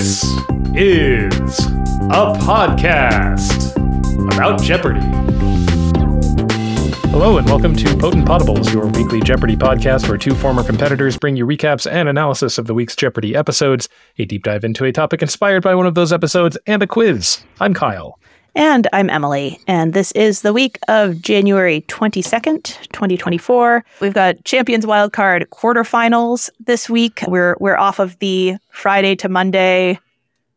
This is a podcast about Jeopardy! Hello, and welcome to Potent Podables, your weekly Jeopardy podcast where two former competitors bring you recaps and analysis of the week's Jeopardy episodes, a deep dive into a topic inspired by one of those episodes, and a quiz. I'm Kyle. And I'm Emily, and this is the week of January 22nd, 2024. We've got Champions Wildcard quarterfinals this week. We're we're off of the Friday to Monday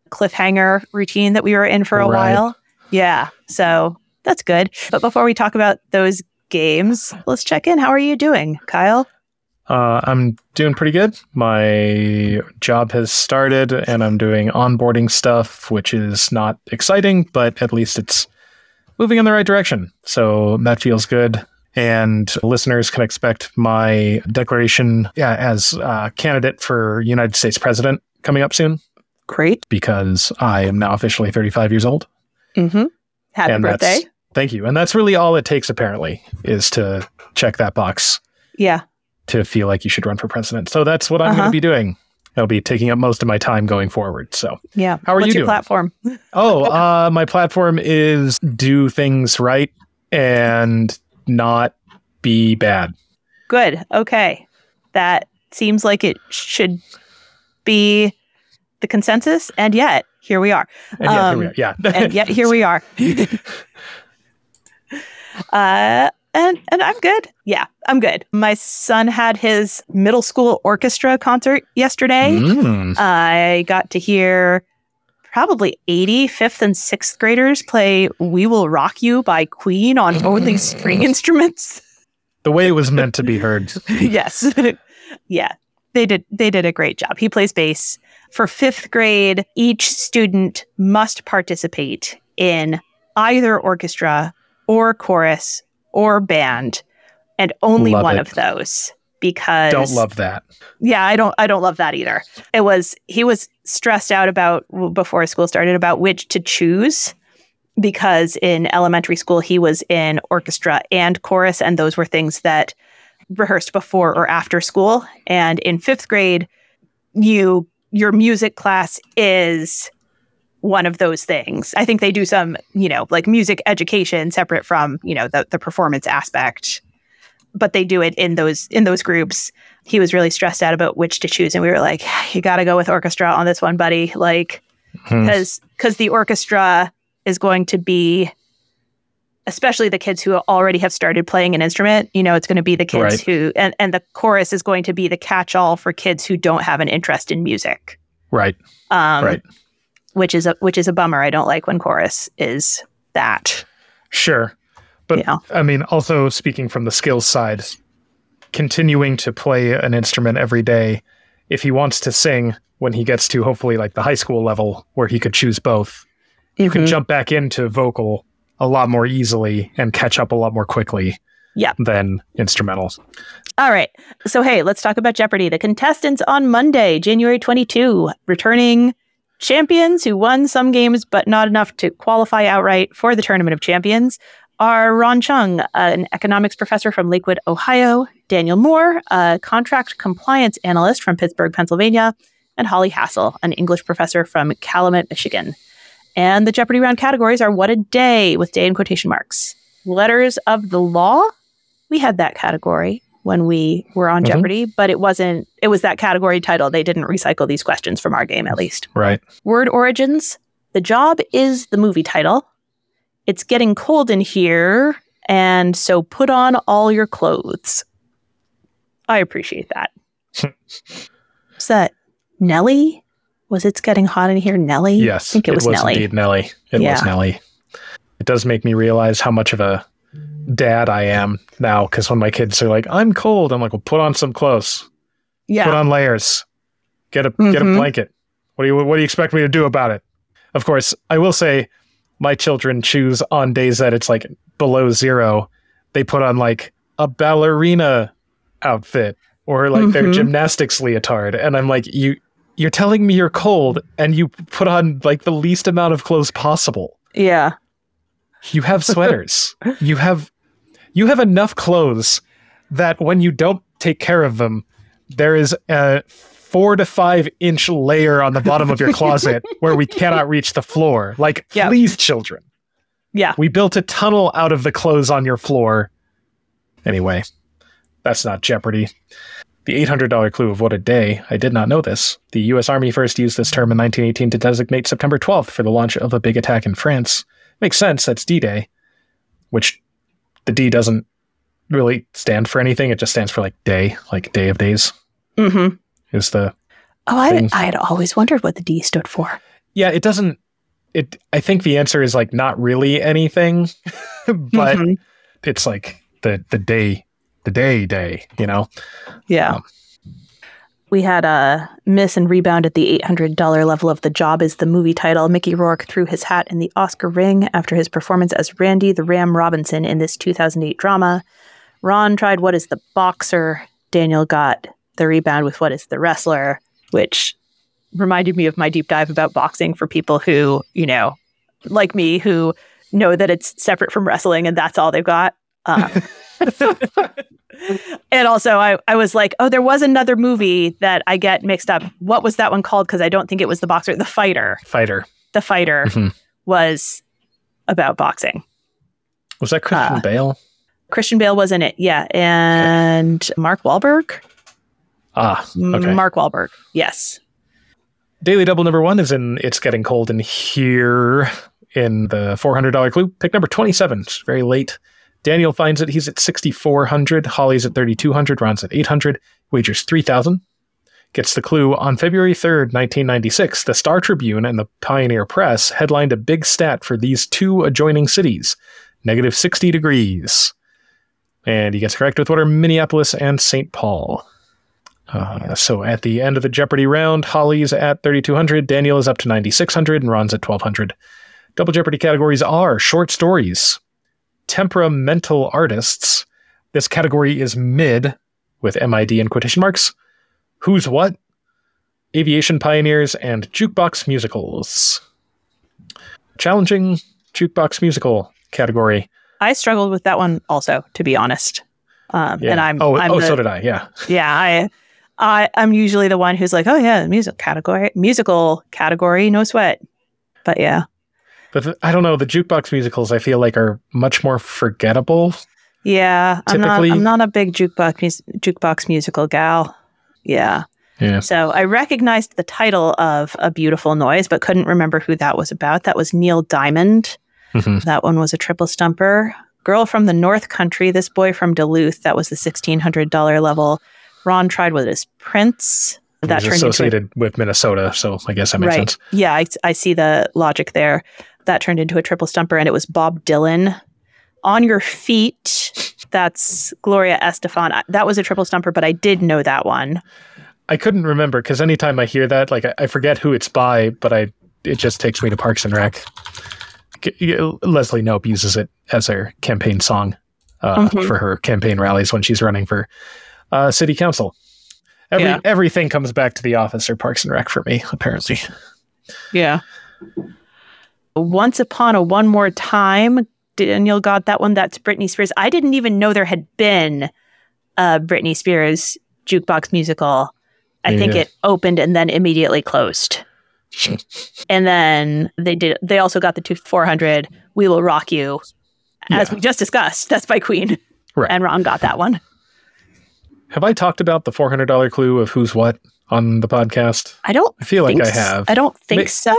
cliffhanger routine that we were in for a Right. while. Yeah, so that's good. But before we talk about those games, let's check in. How are you doing, Kyle? Uh, I'm doing pretty good. My job has started and I'm doing onboarding stuff, which is not exciting, but at least it's moving in the right direction. So that feels good. And listeners can expect my declaration yeah, as uh, candidate for United States president coming up soon Great. because I am now officially 35 years old. Mm-hmm. Happy and birthday. Thank you. And that's really all it takes, apparently, is to check that box Yeah. To feel like you should run for president. So that's what I'm going Uh-huh. to be doing. I'll be taking up most of my time going forward. So, Yeah. How are What's you your doing? platform? oh, uh, my platform is do things right and not be bad. Good. Okay. That seems like it should be the consensus. And yet, here we are. And yeah, here we Um, are. yeah. And yet, here we are. uh, and and I'm good. Yeah, I'm good. My son had his middle school orchestra concert yesterday. Mm. I got to hear probably 80 fifth and sixth graders play We Will Rock You by Queen on only string instruments. The way it was meant to be heard. yes. yeah. They did they did a great job. He plays bass. For 5th grade, each student must participate in either orchestra or chorus or band and only Love one it. of those because Don't love that. yeah, I don't I don't love that either. It was he was stressed out about before school started about which to choose because in elementary school he was in orchestra and chorus and those were things that rehearsed before or after school and in 5th grade you your music class is one of those things. I think they do some, you know, like music education separate from, you know, the the performance aspect. But they do it in those in those groups he was really stressed out about which to choose and we were like you got to go with orchestra on this one buddy like Hmm. because because the orchestra is going to be especially the kids who already have started playing an instrument you know it's going to be the kids Right. who and, and the chorus is going to be the catch-all for kids who don't have an interest in music Right. um Right. Which is a which is a bummer i don't like when chorus is that Sure. But Yeah. I mean, also speaking from the skills side, continuing to play an instrument every day, if he wants to sing when he gets to hopefully like the high school level where he could choose both, you can Mhm. jump back into vocal a lot more easily and catch up a lot more quickly Yeah. than instrumentals. All right. So, hey, let's talk about Jeopardy. The contestants on Monday, January 22, returning champions who won some games but not enough to qualify outright for the Tournament of Champions are Ron Chung, an economics professor from Lakewood, Ohio, Daniel Moore, a contract compliance analyst from Pittsburgh, Pennsylvania, and Holly Hassel, an English professor from Calumet, Michigan. And the Jeopardy round categories are What a Day with day in quotation marks. Letters of the Law, we had that category when we were on Mhm. Jeopardy, but it wasn't, it was that category title. They didn't recycle these questions from our game, at least. Right. Word origins The Job is the movie title. It's getting cold in here, and so put on all your clothes. I appreciate that. Was that Nelly? Was it's getting hot in here? Nelly? Yes. I think it was, Nelly. indeed Nelly. It was Yeah. Nelly. It does make me realize how much of a dad I am now because when my kids are like, I'm cold, I'm like, well, put on some clothes. Yeah. put on layers get a get a Mhm. blanket what do you what do you expect me to do about it of course i will say my children choose on days that it's like below zero they put on like a ballerina outfit or like their Mhm. gymnastics leotard and i'm like you you're telling me you're cold and you put on like the least amount of clothes possible yeah. you have sweaters you have you have enough clothes that when you don't take care of them there is a four to five inch layer on the bottom of your closet where we cannot reach the floor. Like, Yep. please, children. Yeah. We built a tunnel out of the clothes on your floor. Anyway, that's not Jeopardy. The $800 clue of what a day. I did not know this. The U.S. Army first used this term in 1918 to designate September 12th for the launch of a big attack in France. Makes sense, that's D Day, which the D doesn't really stand for anything. It just stands for like day, like day of days Mm-hmm. is the. Oh, I, I had always wondered what the D stood for. Yeah, it doesn't. It. I think the answer is like not really anything, but Mhm. it's like the the day, the day day. You know. yeah. um, we had a miss and rebound at the $800 level of The Job is the movie title. Mickey Rourke threw his hat in the Oscar ring after his performance as Randy the Ram Robinson in this 2008 drama. Ron tried What is the Boxer? Daniel got the rebound with What is the Wrestler? Which reminded me of my deep dive about boxing for people who, you know, like me, who know that it's separate from wrestling and that's all they've got. Um, and also, I, I was like, oh, there was another movie that I get mixed up. What was that one called? Because I don't think it was The Boxer. The Fighter. Fighter. The Fighter Mhm. was about boxing. Was that Christian Uh, Bale? Christian Bale was in it. Yeah. And Mark Wahlberg? Ah, okay. Mark Wahlberg. Yes. Daily Double number one is in It's Getting Cold in Here in the $400 clue. Pick number 27. It's very late. Daniel finds it. He's at 6,400. Holly's at 3,200. Ron's at 800. Wagers 3,000. Gets the clue. On February 3rd, 1996, the Star Tribune and the Pioneer Press headlined a big stat for these two adjoining cities negative 60 degrees. And he gets correct with what are Minneapolis and St. Paul. Uh, so at the end of the Jeopardy round, Holly's at 3,200, Daniel is up to 9,600, and Ron's at 1,200. Double Jeopardy categories are short stories, temperamental artists. This category is mid, with MID in quotation marks. Who's what? Aviation pioneers and jukebox musicals. Challenging jukebox musical category. I struggled with that one also, to be honest. Um, Yeah. And I'm, oh, I'm oh the- so did I. Yeah. yeah, I, I, I'm usually the one who's like, oh yeah, music category, musical category, no sweat. But yeah, But the, I don't know. The jukebox musicals I feel like are much more forgettable. yeah, I'm not, I'm not a big jukebox jukebox musical gal. Yeah, Yeah. so I recognized the title of A Beautiful Noise, but couldn't remember who that was about. That was Neil Diamond. Mhm. That one was a triple stumper. Girl from the North Country, this boy from Duluth. That was the sixteen hundred dollar level. Ron tried with his Prince. That turned into associated with Minnesota, so I guess that makes right. sense. Yeah, I, I see the logic there. That turned into a triple stumper, and it was Bob Dylan. On Your Feet, that's Gloria Estefan. That was a triple stumper, but I did know that one. I couldn't remember because anytime I hear that, like I, I forget who it's by, but I it just takes me to Parks and Rec. Leslie Knope uses it as her campaign song uh, Mhm. for her campaign rallies when she's running for uh, city council. Every Yeah. everything comes back to the office or Parks and Rec for me, apparently. Yeah. Once Upon a One More Time, Daniel got that one. That's Britney Spears. I didn't even know there had been a Britney Spears jukebox musical. I think it opened and then immediately closed. And then they did. They also got the two four hundred. We will rock you, as Yeah. we just discussed. That's by Queen, Right. and Ron got that one. Have I talked about the four hundred dollar clue of who's what on the podcast? I don't. I feel like I have. I don't think May- so.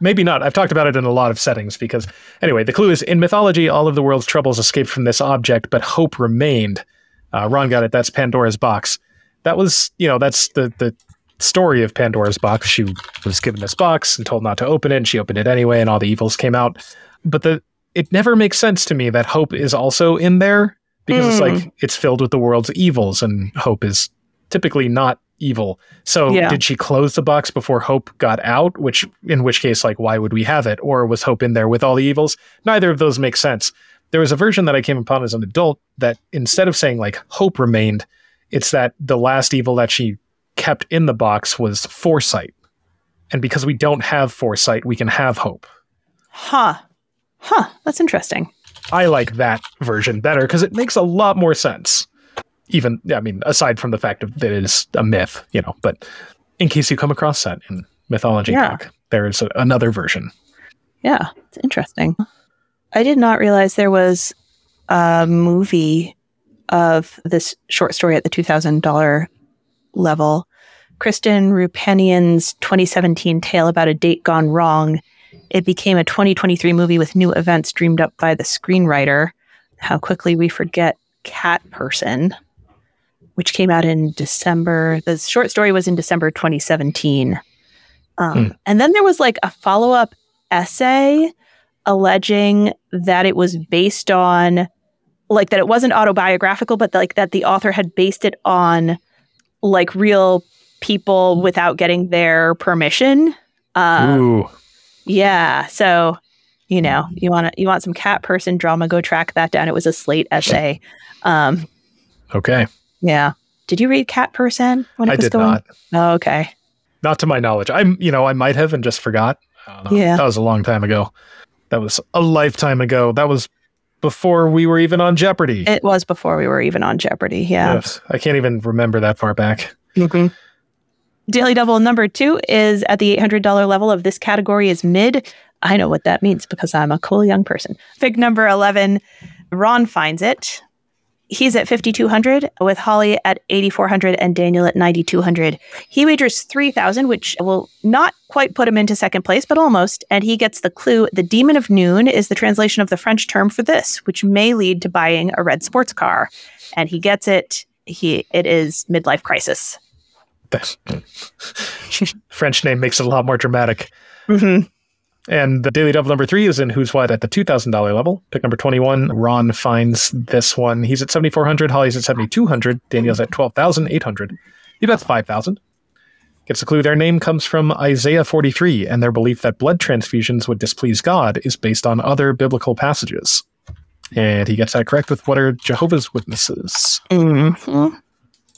Maybe not. I've talked about it in a lot of settings because, anyway, the clue is in mythology, all of the world's troubles escaped from this object, but hope remained. Uh, Ron got it. That's Pandora's box. That was, you know, that's the the story of Pandora's box. She was given this box and told not to open it, and she opened it anyway, and all the evils came out. But the it never makes sense to me that hope is also in there because it's like it's filled with the world's evils, and hope is typically not evil. So Yeah. did she close the box before Hope got out? Which in which case, like, why would we have it? Or was Hope in there with all the evils? Neither of those make sense. There was a version that I came upon as an adult that instead of saying like Hope remained, it's that the last evil that she kept in the box was foresight. And because we don't have foresight, we can have hope. Huh. Huh. That's interesting. I like that version better because it makes a lot more sense. Even, I mean, aside from the fact of that it is a myth, you know, but in case you come across that in Mythology Yeah. Talk, there's a, another version. Yeah, it's interesting. I did not realize there was a movie of this short story at the $2,000 level. Kristen Roupenian's 2017 tale about a date gone wrong. It became a 2023 movie with new events dreamed up by the screenwriter. How quickly we forget Cat Person, which came out in December. The short story was in December 2017. Um, And then there was like a follow up essay alleging that it was based on like that it wasn't autobiographical but like that the author had based it on like real people without getting their permission uh, Ooh, yeah so you know you want to you want some cat person drama go track that down it was a slate essay um okay. Yeah did you read cat person when it I was did going not. oh, okay Not to my knowledge. I'm, you know, I might have and just forgot. Uh, Yeah. That was a long time ago. That was a lifetime ago. That was before we were even on Jeopardy. it was before we were even on jeopardy yeah Yes. I can't even remember that far back. Daily Double number two is at the $800 level of this category is mid. I know what that means because I'm a cool young person. Fig number 11, Ron finds it. He's at 5,200 with Holly at 8,400 and Daniel at 9,200. He wagers 3,000, which will not quite put him into second place, but almost. And he gets the clue the Demon of Noon is the translation of the French term for this, which may lead to buying a red sports car. And he gets it. He it is midlife crisis. French name makes it a lot more dramatic. Mm-hmm. And the daily double number three is in Who's What at the $2,000 level. Pick number 21. Ron finds this one. He's at 7,400. Holly's at 7,200. Daniel's at 12,800. He bets 5,000. Gets a clue their name comes from Isaiah 43, and their belief that blood transfusions would displease God is based on other biblical passages. And he gets that correct with what are Jehovah's Witnesses. Mhm.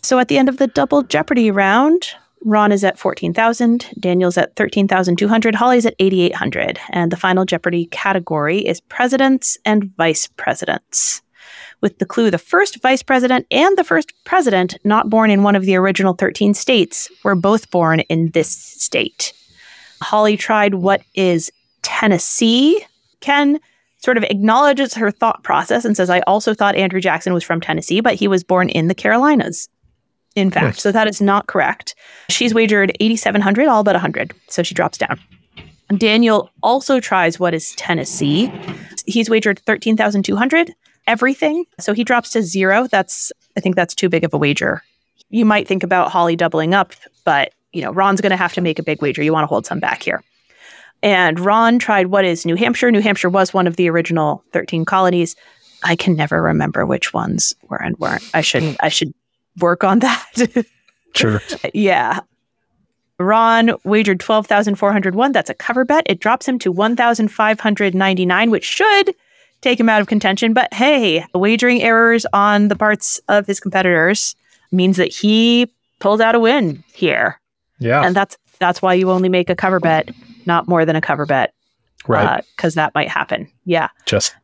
So at the end of the double Jeopardy round, Ron is at 14,000, Daniel's at 13,200, Holly's at 8,800. And the final Jeopardy category is presidents and vice presidents. With the clue the first vice president and the first president not born in one of the original 13 states were both born in this state. Holly tried what is Tennessee. Ken sort of acknowledges her thought process and says, I also thought Andrew Jackson was from Tennessee, but he was born in the Carolinas. In fact, so that is not correct. She's wagered 8,700, all but 100. So she drops down. Daniel also tries what is Tennessee. He's wagered 13,200, everything. So he drops to zero. That's, I think that's too big of a wager. You might think about Holly doubling up, but, you know, Ron's going to have to make a big wager. You want to hold some back here. And Ron tried what is New Hampshire. New Hampshire was one of the original 13 colonies. I can never remember which ones were and weren't. I should I should work on that. Sure. yeah. Ron wagered 12,401. That's a cover bet. It drops him to 1,599, which should take him out of contention. But hey, wagering errors on the parts of his competitors means that he pulled out a win here. Yeah. And that's that's why you only make a cover bet, not more than a cover bet right. Uh, because that might happen. Yeah. just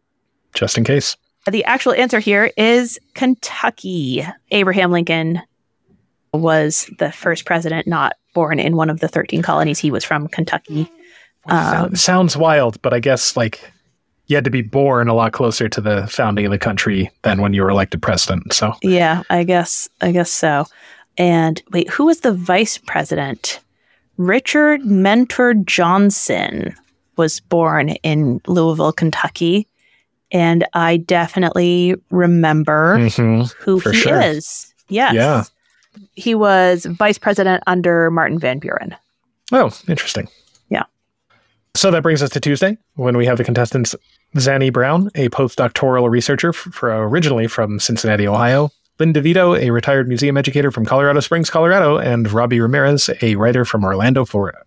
just in case. The actual answer here is Kentucky. Abraham Lincoln was the first president not born in one of the 13 colonies. He was from Kentucky. Um, sounds wild, but I guess like you had to be born a lot closer to the founding of the country than when you were elected president. So yeah, I guess I guess so. And wait, who was the vice president? Richard Mentor Johnson was born in Louisville, Kentucky. And I definitely remember Mhm. who For he sure. is. Yes. Yeah. He was vice president under Martin Van Buren. Oh, interesting. Yeah. So that brings us to Tuesday when we have the contestants Zanny Brown, a postdoctoral researcher for originally from Cincinnati, Ohio, Lynn DeVito, a retired museum educator from Colorado Springs, Colorado, and Robbie Ramirez, a writer from Orlando, Florida.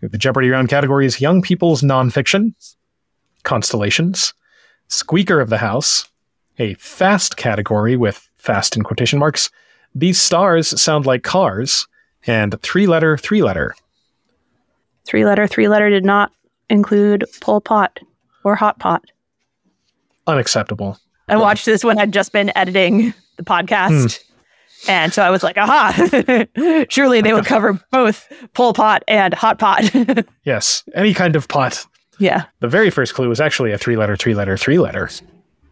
The Jeopardy round categories Young People's Nonfiction, Constellations, Squeaker of the House, a fast category with fast in quotation marks. These stars sound like cars, and three letter, three letter. Three letter, three letter did not include Pol Pot or Hot Pot. Unacceptable. I watched this when I'd just been editing the podcast. Hmm. And so I was like, aha, surely they would cover both Pol Pot and Hot Pot. Yes, any kind of pot. Yeah. The very first clue is actually a three letter, three letter, three letter.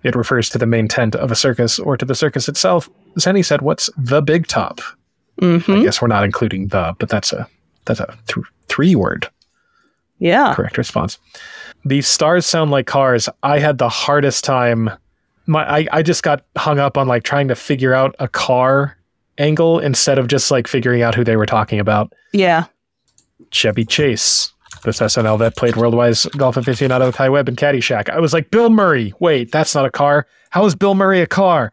It refers to the main tent of a circus or to the circus itself. Zenny said, What's the big top? hmm I guess we're not including the, but that's a that's a th- three word Yeah. correct response. These stars sound like cars. I had the hardest time. My I, I just got hung up on like trying to figure out a car angle instead of just like figuring out who they were talking about. Yeah. Chevy Chase, this SNL that played worldwide golf aficionado Ty Webb and Caddyshack. I was like, Bill Murray. Wait, that's not a car. How is Bill Murray a car?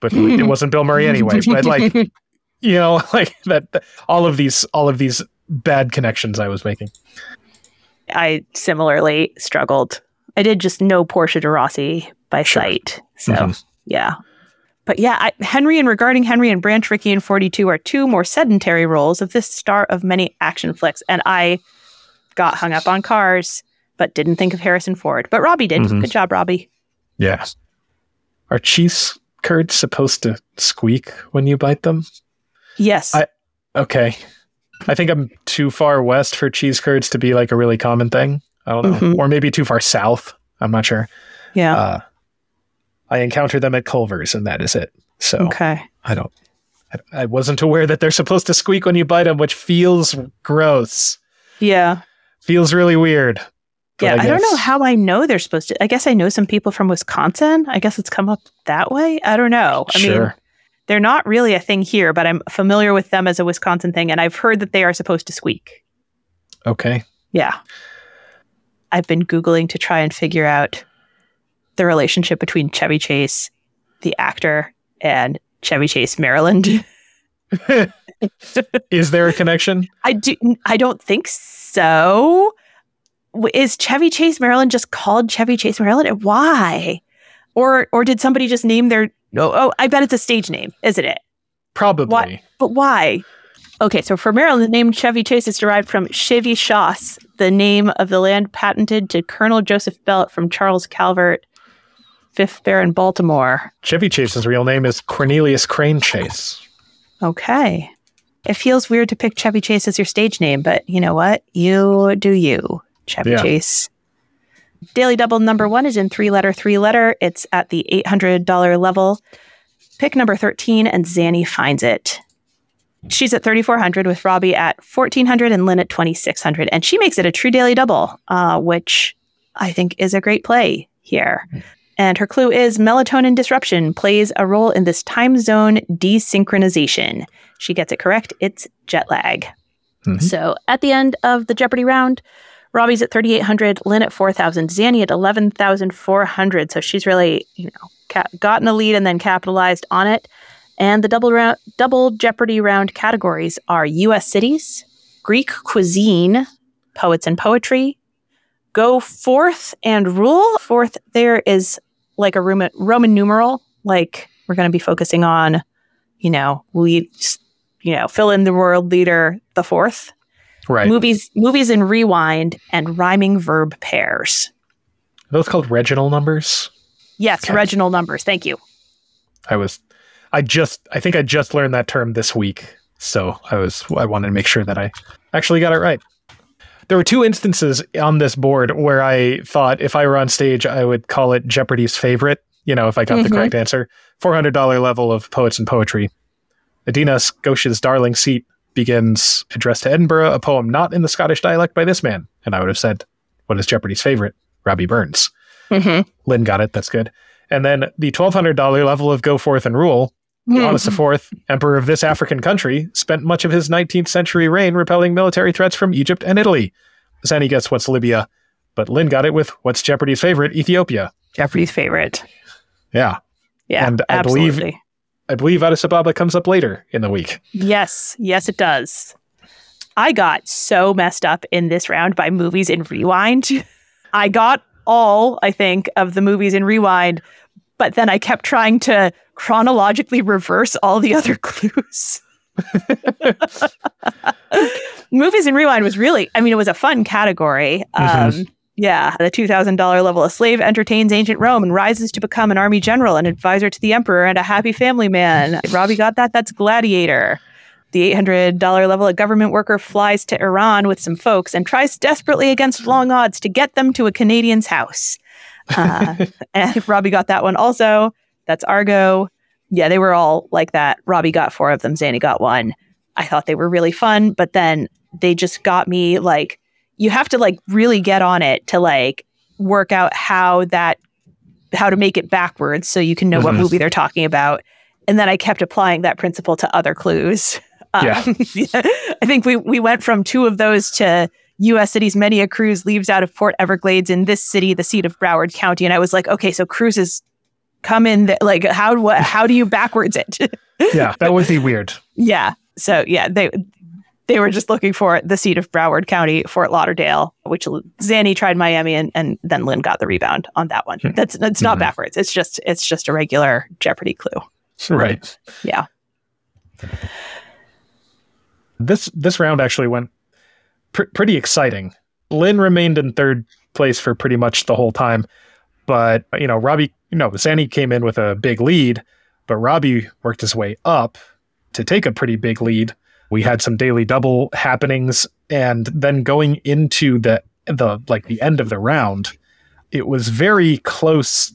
But it wasn't Bill Murray anyway. But like, you know, like that. that- All of these, all of these bad connections I was making. I similarly struggled. I did just know Portia de Rossi by Sure. sight. So, Mhm. yeah. But yeah, I, Henry and regarding Henry and Branch Rickey and 42 are two more sedentary roles of this star of many action flicks. And I got hung up on cars, but didn't think of Harrison Ford. But Robbie did. Mhm. Good job, Robbie. Yeah. Are cheese curds supposed to squeak when you bite them? Yes. I- Okay. I think I'm too far west for cheese curds to be like a really common thing. I don't know. Mhm. Or maybe too far south. I'm not sure. yeah. Uh, I encounter them at Culver's and that is it. So okay. I don't. I, I wasn't aware that they're supposed to squeak when you bite them, which feels gross. Yeah. Feels really weird. Yeah. I, don't know how I know they're supposed to. I guess I know some people from Wisconsin. I guess it's come up that way. I don't know. I mean, Sure. they're not really a thing here, but I'm familiar with them as a Wisconsin thing, and I've heard that they are supposed to squeak. Okay. Yeah. I've been Googling to try and figure out the relationship between Chevy Chase, the actor, and Chevy Chase, Maryland. is there a connection? I do. I don't think so. Is Chevy Chase, Maryland, just called Chevy Chase, Maryland? Why? Or or did somebody just name their? No. oh I bet it's a stage name, isn't it? Probably. But why? Okay, so for Maryland, the name Chevy Chase is derived from Chevy Chasse, the name of the land patented to Colonel Joseph Belt from Charles Calvert, 5th Baron Baltimore. Chevy Chase's real name is Cornelius Crane Chase. Okay. It feels weird to pick Chevy Chase as your stage name, but you know what? You do you, Chevy Yeah. Chase. Daily Double number one is in three letter, three letter. It's at the $800 level. Pick number 13, and Zanny finds it. She's at 3,400 with Robbie at 1,400 and Lynn at 2,600. And she makes it a true daily double, uh, which I think is a great play here. And her clue is melatonin disruption plays a role in this time zone desynchronization. She gets it correct. It's jet lag. Mhm. So at the end of the Jeopardy round, Robbie's at 3,800, Lynn at 4,000, Zanny at 11,400. So she's really, you know, ca- gotten a lead and then capitalized on it. And the double round, double Jeopardy round categories are U.S. cities, Greek cuisine, poets and poetry, go forth and rule. Fourth, there is like a Roman, Roman numeral. Like we're going to be focusing on, you know, we, you know, fill in the world leader, the fourth. Right. Movies, movies in rewind and rhyming verb pairs. Are those called Reginald numbers? Yes, Okay. regnal numbers. Thank you. I was, I just, I think I just learned that term this week. So I was, I wanted to make sure that I actually got it right. There were two instances on this board where I thought if I were on stage, I would call it Jeopardy's favorite. You know, if I got the Mhm. correct answer. $400 level of poets and poetry. Edina Scotia's Darling Seat begins addressed to Edinburgh, a poem not in the Scottish dialect by this man. And I would have said, what is Jeopardy's favorite? Robbie Burns. Mm-hmm. Lynn got it. That's good. And then the $1,200 level of Go Forth and Rule. Hmm. Yohannes IV, emperor of this African country, spent much of his 19th century reign repelling military threats from Egypt and Italy. Zanny gets what's Libya, but Lynn got it with what's Jeopardy's favorite, Ethiopia. Jeopardy's favorite. Yeah. Yeah, And I believe- absolutely. I believe Addis Ababa comes up later in the week. Yes, yes, it does. I got so messed up in this round by movies in rewind. I got all, I think, of the movies in rewind, but then I kept trying to chronologically reverse all the other clues. movies in rewind was really, I mean, it was a fun category. Um, Yeah, the $2,000 level. A slave entertains ancient Rome and rises to become an army general, an advisor to the emperor, and a happy family man. Robbie got that. That's Gladiator. The $800 level, a government worker flies to Iran with some folks and tries desperately against long odds to get them to a Canadian's house. Uh, and Robbie got that one also. That's Argo. Yeah, they were all like that. Robbie got four of them, Zanny got one. I thought they were really fun, but then they just got me like, you have to like really get on it to like work out how that, how to make it backwards so you can know what Mhm. movie they're talking about. And then I kept applying that principle to other clues. Yeah. Um, I think we, we went from two of those to U.S. cities. Many a cruise leaves out of Port Everglades in this city, the seat of Broward County. And I was like, okay, so cruises come in. th- like, how what, how do you backwards it? Yeah, that would be weird. yeah. So yeah, they they were just looking for the seat of Broward County, Fort Lauderdale, which Zanny tried Miami, and, and then Lynn got the rebound on that one. Hmm. That's that's not Mhm. backwards. It's just it's just a regular Jeopardy clue. Right. Yeah. This this round actually went pr- pretty exciting. Lynn remained in third place for pretty much the whole time, but you know Robbie, you know Sandy came in with a big lead, but Robbie worked his way up to take a pretty big lead. We had some daily double happenings, and then going into the the like the end of the round, it was very close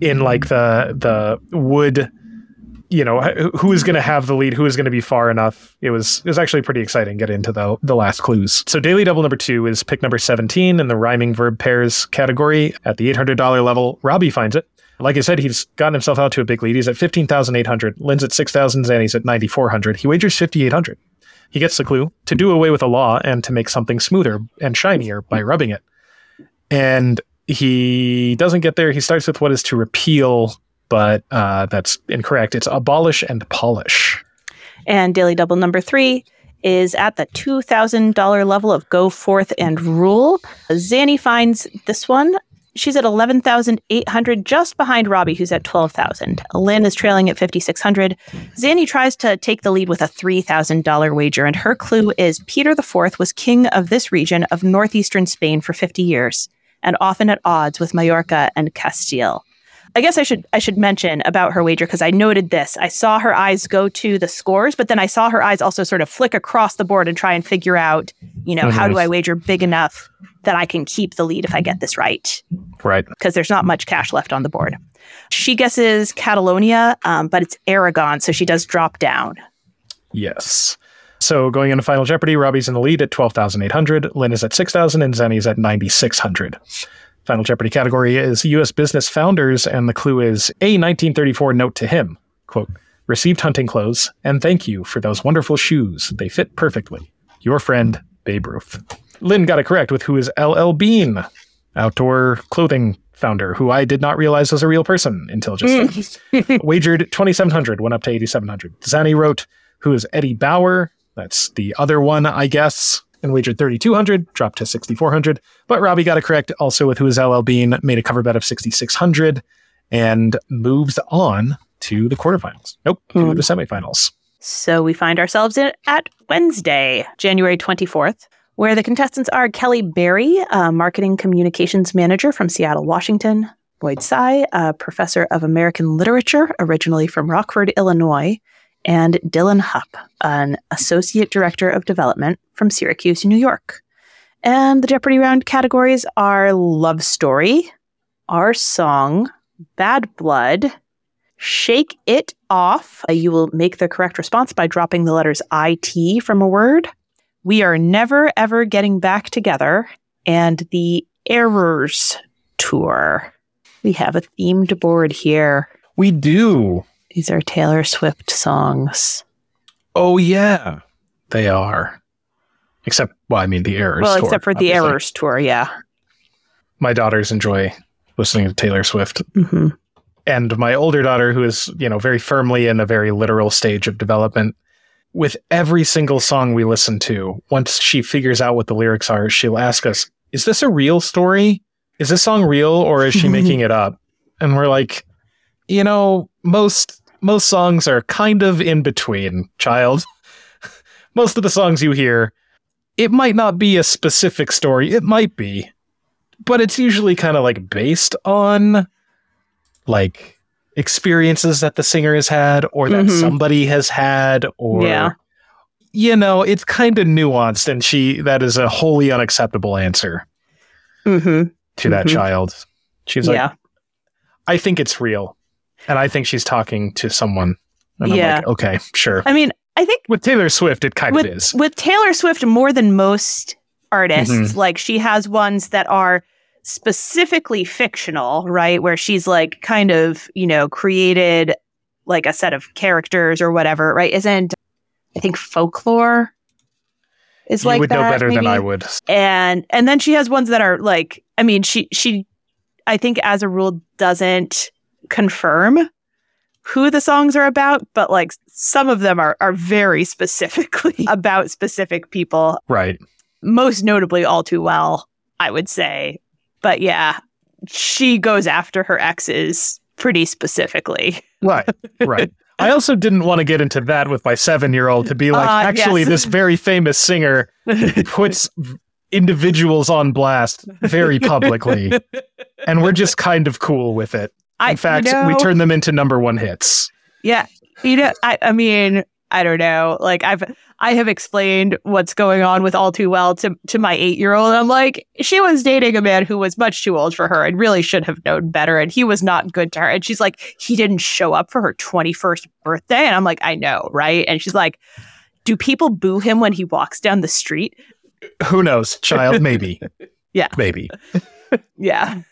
in like the the wood you know who- is going to have the lead who is going to be far enough. It was it was actually pretty exciting get into the the last clues. So daily double number two is pick number 17 in the rhyming verb pairs category at the $800 level. Robbie finds it. Like i said he's gotten himself out to a big lead. He's at 15800 lynn's at 6000 zanny's at 9400 he wagers 5800 he gets the clue to do away with a law and to make something smoother and shinier by rubbing it. And he doesn't get there. He starts with what is to repeal but uh, that's incorrect. It's abolish and polish. And daily double number three is at the $2,000 level of go forth and rule. Zanny finds this one. She's at 11,800, just behind Robbie, who's at 12,000. Lynn is trailing at 5,600. Zanny tries to take the lead with a $3,000 wager, and her clue is Peter IV was king of this region of northeastern Spain for 50 years, and often at odds with Majorca and Castile. I guess I should I should mention about her wager because I noted this. I saw her eyes go to the scores, but then I saw her eyes also sort of flick across the board and try and figure out, you know, how do Mhm. I wager big enough that I can keep the lead if I get this right? Right. Because there's not much cash left on the board. She guesses Catalonia, um, but it's Aragon, so she does drop down. Yes. So going into Final Jeopardy, Robbie's in the lead at 12,800, Lynn is at 6,000, and Zenny's at 9,600. Final Jeopardy category is U.S. business founders, and the clue is a 1934 note to him. Quote, received hunting clothes, and thank you for those wonderful shoes. They fit perfectly. Your friend, Babe Ruth. Lynn got it correct with who is L.L. Bean, outdoor clothing founder, who I did not realize was a real person until just. Wagered 2,700, went up to 8,700. Zanny wrote, who is Eddie Bauer. That's the other one, I guess. And wagered 3,200, dropped to 6,400. But Robbie got it correct also with who is LL Bean, made a cover bet of 6,600 and moves on to the quarterfinals. Nope, to Hmm. the semifinals. So we find ourselves in, at Wednesday, January 24th, where the contestants are Kelly Berry, a marketing communications manager from Seattle, Washington, Lloyd Sy, a professor of American literature, originally from Rockford, Illinois, and Dylan Hupp, an associate director of development from Syracuse, New York. And the Jeopardy round categories are love story, our song, bad blood, shake it off. Uh, You will make the correct response by dropping the letters IT from a word. We are never ever getting back together. And the errors tour. We have a themed board here. We do. These are Taylor Swift songs. Oh, yeah. They are. Except, well, I mean, the errors. well, tour, except for the errors tour, yeah. My daughters enjoy listening to Taylor Swift. hmm and my older daughter who is you know very firmly in a very literal stage of development with every single song we listen to once she figures out what the lyrics are she'll ask us is this a real story is this song real or is she making it up and we're like you know most most songs are kind of in between child most of the songs you hear it might not be a specific story it might be but it's usually kind of like based on like experiences that the singer has had or that Mhm. somebody has had or Yeah. you know it's kind of nuanced and she that is a wholly unacceptable answer Mm-hmm. to that Mhm. child she's like Yeah. i think it's real and i think she's talking to someone and i'm Yeah. like okay sure I mean, I think with taylor swift it kind with of is with Taylor Swift more than most artists, Mhm. like she has ones that are specifically fictional, right? Where she's like kind of, you know, created like a set of characters or whatever, right? Isn't I think folklore is you like would that, know better than i would and and then she has ones that are like i mean she she i think as a rule doesn't confirm who the songs are about but like some of them are are very specifically about specific people. Right. Most notably all too well i would say. But yeah she goes after her exes pretty specifically. Right right. I also didn't want to get into that with my seven year old to be like Uh, actually yes. this very famous singer puts individuals on blast very publicly. And we're just kind of cool with it. I, in you fact we turn them into number one hits. Yeah. You know, I, I mean, I don't know. Like I've I have explained what's going on with all too well to to my eight year old. I'm like, she was dating a man who was much too old for her and really should have known better. And he was not good to her. And she's like, he didn't show up for her 21st birthday. And I'm like, I know, right? And she's like, do people boo him when he walks down the street? who knows child maybe Yeah. maybe Yeah.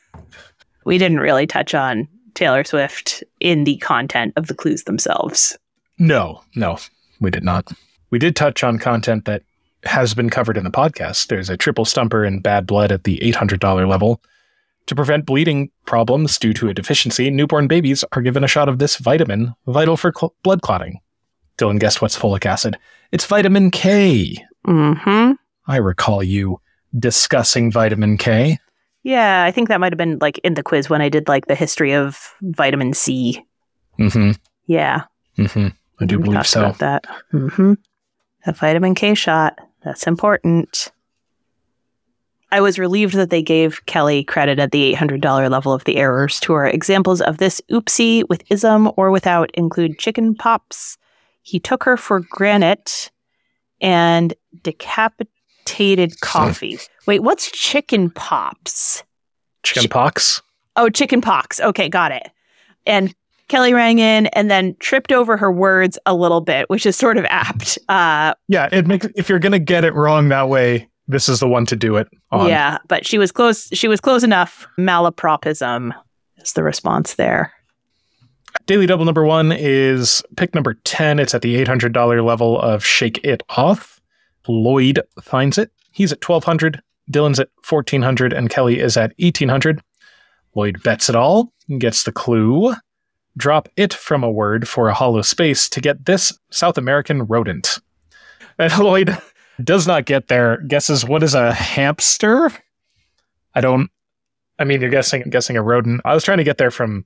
We didn't really touch on Taylor Swift in the content of the clues themselves. no no we did not we did touch on content that has been covered in the podcast there's a triple stumper in bad blood at the $800 level To prevent bleeding problems due to a deficiency, newborn babies are given a shot of this vitamin, vital for cl- blood clotting. Dylan guessed what's folic acid. It's vitamin K. Mm-hmm. I recall you discussing vitamin K. Yeah, I think that might have been like in the quiz when I did like the history of vitamin C. Mm-hmm. Yeah, Mm-hmm. I do we believe talked so. About that. Mm-hmm. A vitamin K shot. That's important. I was relieved that they gave Kelly credit at the $800 level of the errors tour. Examples of this oopsie with ism or without include chicken pops. He took her for granite and decapitated coffee. Wait, what's chicken pops? Chicken pox. Oh, chicken pox. Okay, got it. And Kelly rang in and then tripped over her words a little bit, which is sort of apt. Uh, Yeah, it makes if you're gonna get it wrong that way, this is the one to do it on. yeah, but she was close. She was close enough. Malapropism is the response there. Daily double number one is pick number 10. It's at the $800 level of Shake It Off. Lloyd finds it. He's at 1200 Dylan's at 1400 and Kelly is at 1800 Lloyd bets it all, gets the clue. Drop it from a word for a hollow space to get this South American rodent. And Lloyd does not get there. Guesses what is a hamster? I don't. I mean, you're guessing guessing a rodent. I was trying to get there from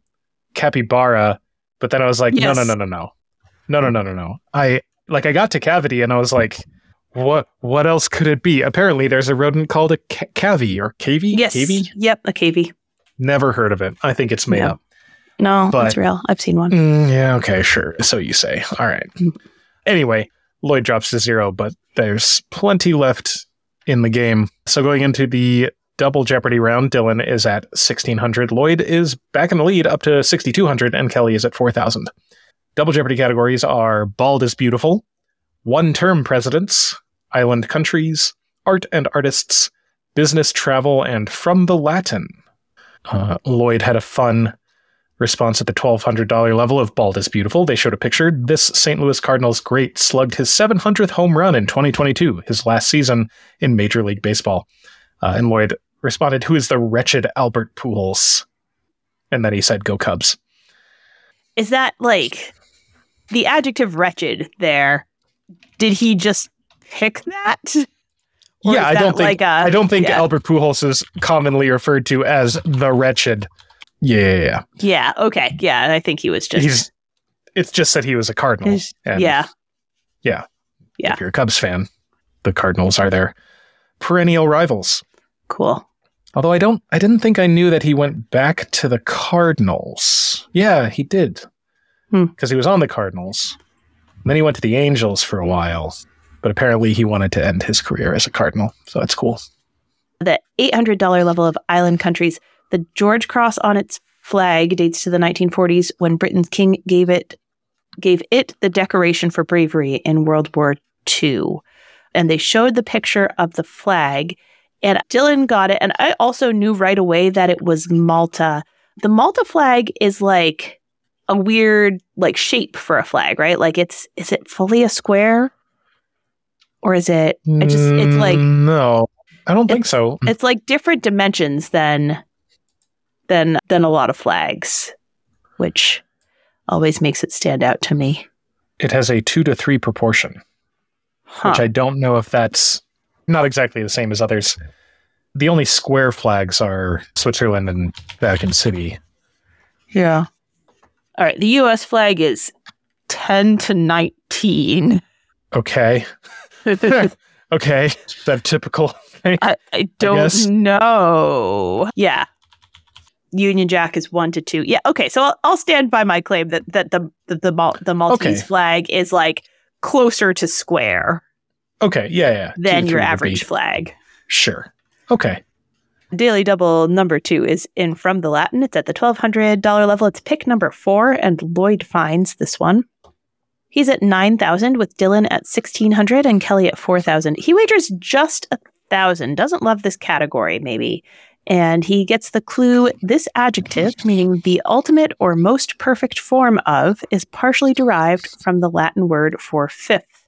capybara, but then I was like, Yes. no, no, no, no, no, no, no, no, no, no. I like I got to cavity and I was like, what? What else could it be? Apparently, there's a rodent called a ca- cavy or cavy. Yes. Cavy? Yep. A cavy. Never heard of it. I think it's made up. No, But- it's real. I've seen one. Mm, yeah. Okay. Sure. So you say. All right. Anyway, Lloyd drops to zero, but there's plenty left in the game. So going into the double Jeopardy round, Dylan is at 1600. Lloyd is back in the lead up to 6200, and Kelly is at 4000. Double Jeopardy categories are Bald is Beautiful, One Term Presidents, Island Countries, Art and Artists, Business Travel, and From the Latin. Uh, Lloyd had a fun response at the $1,200 level of Bald is Beautiful. They showed a picture. This St. Louis Cardinals great slugged his 700th home run in 2022, his last season in Major League Baseball. Uh, and Lloyd responded, Who is the wretched Albert Pujols? And then he said, Go Cubs. Is that like the adjective wretched there? Did he just pick that? Or yeah, I that don't think like a- I don't think yeah. Albert Pujols is commonly referred to as the wretched. Yeah, yeah, yeah. Yeah. Okay. Yeah. I think he was just. He's it's just that he was a Cardinal. And yeah. Yeah. If you're a Cubs fan, the Cardinals are their perennial rivals. Cool. Although I don't, I didn't think I knew that he went back to the Cardinals. Yeah, he did, Hmm. because he was on the Cardinals. Then he went to the Angels for a while, but apparently he wanted to end his career as a Cardinal. So that's cool. The $800 level of island countries, the George Cross on its flag dates to the 1940s when Britain's king gave it gave it the decoration for bravery in World War II. And they showed the picture of the flag and Dylan got it and I also knew right away that it was Malta. The Malta flag is like a weird like shape for a flag, right? Like it's is it fully a square? Or is it I just it's like Mm, no, I don't think so. it's like different dimensions than than than a lot of flags, which always makes it stand out to me. It has a two to three proportion, Huh. which I don't know if that's not exactly the same as others. The only square flags are Switzerland and Vatican City. yeah. All right, the US flag is 10 to 19. Okay. Okay. Is that typical thing? I don't guess. know. Yeah. Union Jack is 1 to 2. Yeah, okay. So I'll, I'll stand by my claim that that the the the, Mal- the Maltese Okay. flag is like closer to square Okay. Yeah. Yeah. Two than your average flag. Sure. Okay. Daily Double number two is in From the Latin. It's at the $1,200 level. It's pick number four, and Lloyd finds this one. He's at 9,000 with Dylan at 1,600 and Kelly at 4,000. He wagers just a thousand. Doesn't love this category, maybe. And he gets the clue this adjective, meaning the ultimate or most perfect form of, is partially derived from the Latin word for fifth.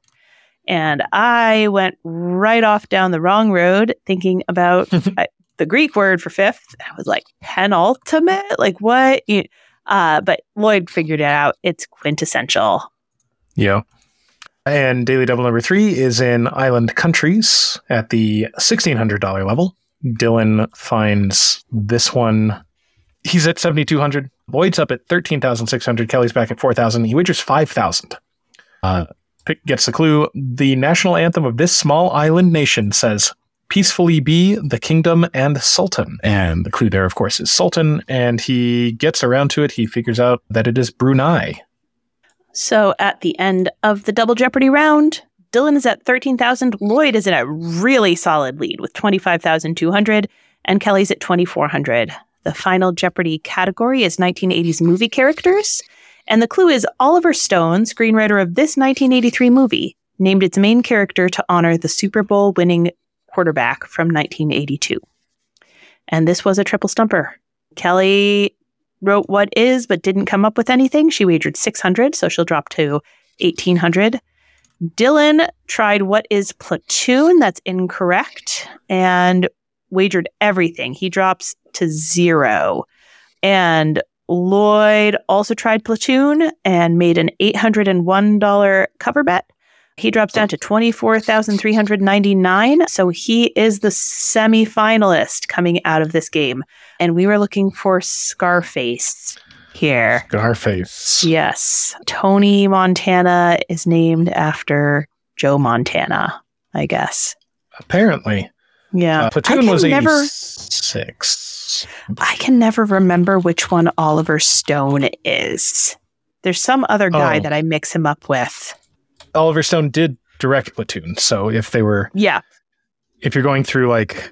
And I went right off down the wrong road thinking about I, the Greek word for fifth. I was like, penultimate? Like, what? You- Uh, but Lloyd figured it out. It's quintessential. Yeah. And daily double number three is in island countries at the $1,600 level. Dylan finds this one. He's at 7,200. Lloyd's up at 13,600. Kelly's back at 4,000. He wagers 5,000. Uh, pick gets the clue. The national anthem of this small island nation says, Peacefully be the kingdom and sultan. And the clue there, of course, is sultan. And he gets around to it. He figures out that it is Brunei. So at the end of the double Jeopardy round, Dylan is at 13,000. Lloyd is in a really solid lead with 25,200, and Kelly's at 2,400. The final Jeopardy category is 1980s movie characters. And the clue is Oliver Stone, screenwriter of this 1983 movie, named its main character to honor the Super Bowl winning quarterback from 1982. And this was a triple stumper. Kelly wrote what is but didn't come up with anything. She wagered 600, so she'll drop to 1800. Dylan tried what is platoon. That's incorrect. And wagered everything. He drops to zero. And Lloyd also tried platoon and made an $801 cover bet. He drops down to 24,399. So he is the semifinalist coming out of this game. And we were looking for Scarface here. Scarface. Yes. Tony Montana is named after Joe Montana, I guess. Apparently. Yeah. Uh, Platoon was never 86. I can never remember which one Oliver Stone is. There's some other guy Oh. that I mix him up with. Oliver Stone did direct Platoon. So if they were, Yeah. if you're going through like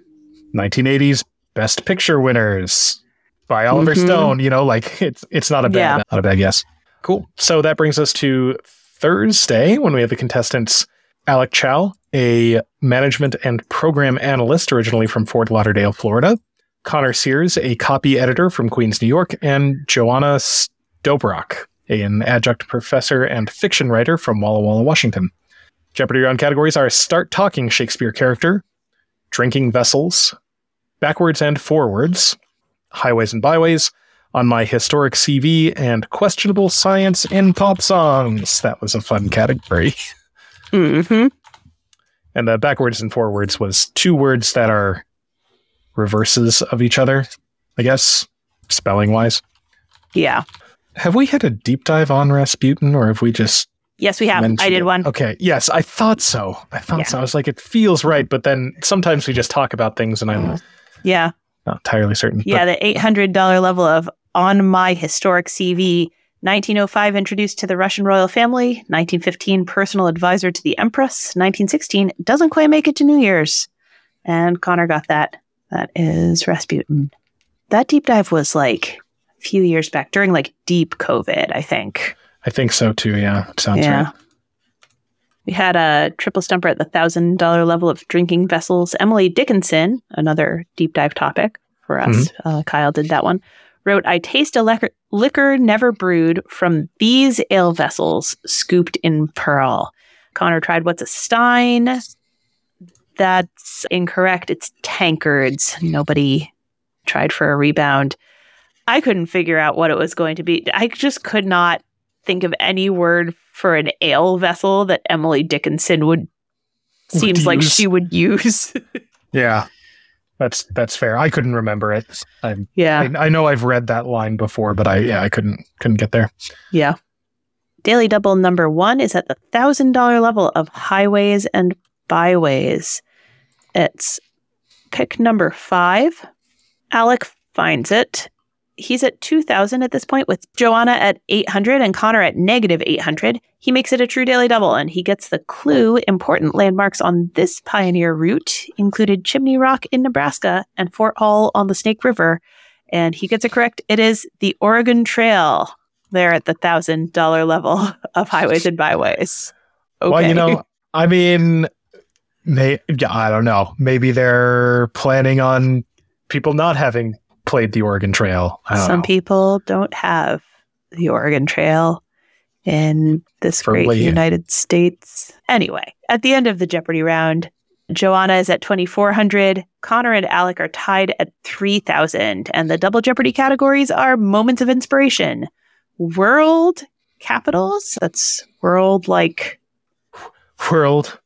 1980s Best Picture winners by Oliver Mhm. Stone, you know, like it's it's not a bad Yeah. not a bad guess. Cool. So that brings us to Thursday when we have the contestants Alec Chow, a management and program analyst originally from Fort Lauderdale, Florida. Connor Sears, a copy editor from Queens, New York, and Joanna Stobrock, an adjunct professor and fiction writer from Walla Walla, Washington. Jeopardy round categories are Start Talking Shakespeare Character, Drinking Vessels, Backwards and Forwards, Highways and Byways, On My Historic CV, and Questionable Science in Pop Songs. That was a fun category. Mm-hmm. And the backwards and forwards was two words that are reverses of each other, I guess, spelling wise. Yeah. Have we had a deep dive on Rasputin or have we just Yes, we have. I did it? one. Okay. Yes, I thought so. I thought Yeah. so. I was like, it feels right, but then sometimes we just talk about things and I'm Yeah. Not entirely certain. Yeah, the $800 level of On My Historic CV. 1905 introduced to the Russian royal family. 1915 personal advisor to the Empress. 1916 doesn't quite make it to New Year's. And Connor got that. That is Rasputin. That deep dive was like few years back during like deep COVID, I think. I think so too. Yeah, sounds yeah. right. We had a triple stumper at the thousand dollar level of drinking vessels. Emily Dickinson, another deep dive topic for us. Uh, Kyle did that one. Wrote, "I taste a liquor, liquor never brewed from these ale vessels, scooped in pearl." Connor tried, "What's a stein?" That's incorrect. It's tankards. Nobody tried for a rebound. I couldn't figure out what it was going to be. I just could not think of any word for an ale vessel that Emily Dickinson would Would seems like she would use. Yeah, that's that's fair. I couldn't remember it. I, yeah. I I know I've read that line before, but I yeah I couldn't couldn't get there. Yeah. Daily double number one is at the thousand dollar level of highways and byways. It's pick number five. Alec finds it. He's at 2000 at this point with Joanna at 800 and Connor at negative 800. He makes it a true daily double and he gets the clue important landmarks on this pioneer route included Chimney Rock in Nebraska and Fort Hall on the Snake River. And he gets it correct. It is the Oregon Trail there at the thousand dollar level of highways and byways. Okay. Well, you know, I mean, may I don't know. Maybe they're planning on people not having played the Oregon Trail. Some know. people don't have the Oregon Trail in this great Firmly- United States. Anyway, at the end of the Jeopardy round, Joanna is at 2,400. Connor and Alec are tied at 3,000. And the double Jeopardy categories are moments of inspiration, world capitals. That's world like World.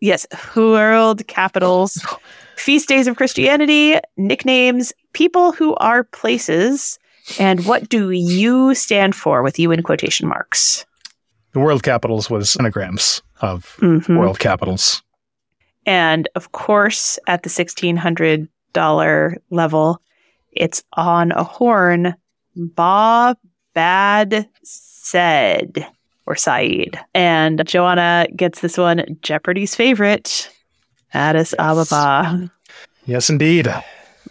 yes, world capitals, feast days of Christianity, nicknames, people who are places, and what do you stand for with you in quotation marks? The world capitals was anagrams of Mhm. world capitals. And of course, at the $1,600 level, it's on a horn. Ba Bad said, or Saeed. And Joanna gets this one Jeopardy's favorite, Addis Ababa. Yes, indeed.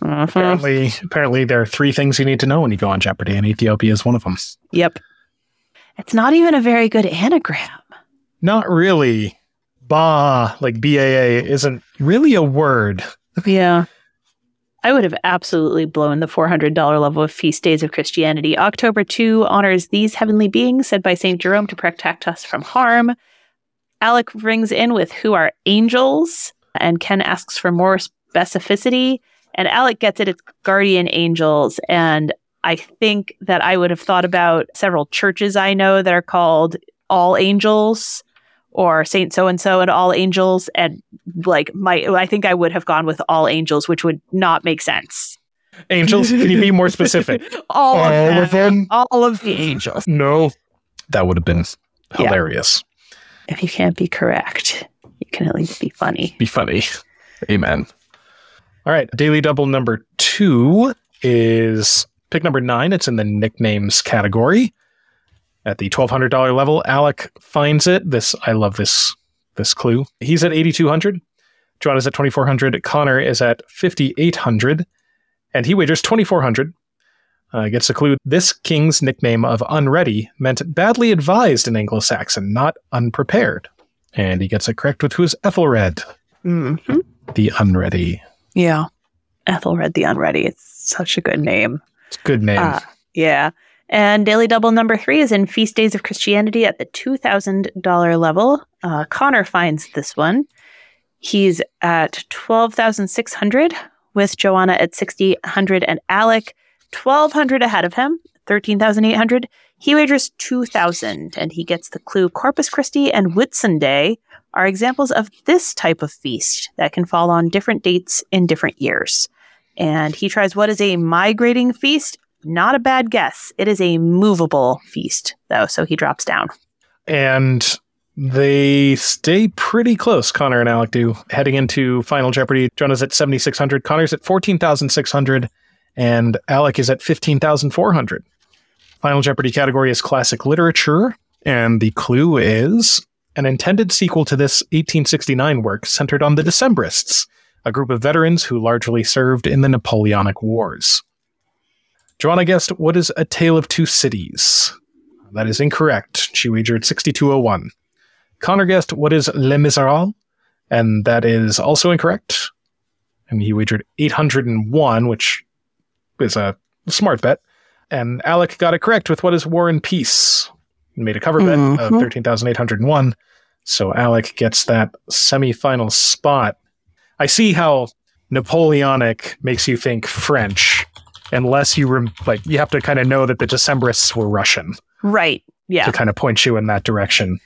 Mhm. Apparently, apparently, there are three things you need to know when you go on Jeopardy, and Ethiopia is one of them. Yep. It's not even a very good anagram. Not really. Ba, like B A A, isn't really a word. Yeah. I would have absolutely blown the $400 level of Feast Days of Christianity. October 2 honors these heavenly beings, said by St. Jerome to protect us from harm. Alec rings in with who are angels, and Ken asks for more specificity. And Alec gets it, it's guardian angels. And I think that I would have thought about several churches I know that are called All Angels or Saint So and So and All Angels. And like my I think I would have gone with all angels, which would not make sense. Angels, can you be more specific? all All of of them. them? All of the angels. No. That would have been Yeah. hilarious. If you can't be correct, you can at least be funny. Be funny. Amen. All right. Daily double number two is pick number nine. It's in the nicknames category. At the twelve hundred dollar level, Alec finds it. This I love this this clue. He's at eighty two hundred. John is at twenty four hundred. Connor is at fifty eight hundred, and he wagers twenty four hundred. Uh, gets a clue. This king's nickname of unready meant badly advised in Anglo Saxon, not unprepared. And he gets it correct with who's Ethelred, Mm-hmm. the unready. Yeah. Ethelred the Unready. It's such a good name. It's a good name. Uh, yeah. And Daily Double number three is in Feast Days of Christianity at the $2,000 level. Uh, Connor finds this one. He's at 12,600 with Joanna at 6,800 and Alec 1,200 ahead of him, 13,800. He wagers 2,000 and he gets the clue Corpus Christi and Whitsunday are examples of this type of feast that can fall on different dates in different years. And he tries what is a migrating feast? Not a bad guess. It is a movable feast, though, so he drops down. and They stay pretty close, Connor and Alec do. Heading into Final Jeopardy, Jonah's at 7,600, Connor's at 14,600, and Alec is at 15,400. Final Jeopardy category is classic literature, and the clue is an intended sequel to this 1869 work centered on the Decembrists, a group of veterans who largely served in the Napoleonic Wars. Joanna guessed, What is A Tale of Two Cities? That is incorrect. She wagered 6201. Connor guessed, What is Les Miserables? And that is also incorrect. And he wagered 801, which is a smart bet. And Alec got it correct with What is War and Peace? Made a cover bet of Mhm. 13,801. So Alec gets that semifinal spot. I see how Napoleonic makes you think French, unless you rem- like you have to kind of know that the Decembrists were Russian Right. Yeah. to kind of point you in that direction.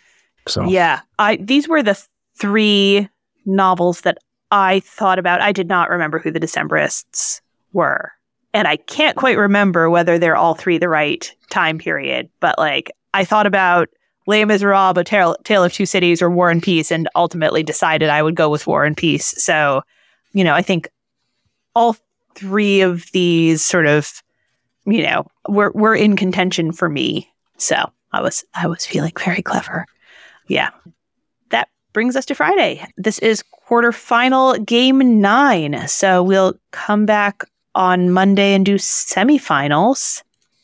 So Yeah. I these were the three novels that I thought about. I did not remember who the Decembrists were. And I can't quite remember whether they're all three the right time period, but like I thought about Les Miserables, A Tale, Tale of Two Cities, or War and Peace, and ultimately decided I would go with War and Peace. So, you know, I think all three of these sort of, you know, were were in contention for me. So I was I was feeling very clever. Yeah. That brings us to Friday. This is quarterfinal game nine. So we'll come back on Monday and do semifinals.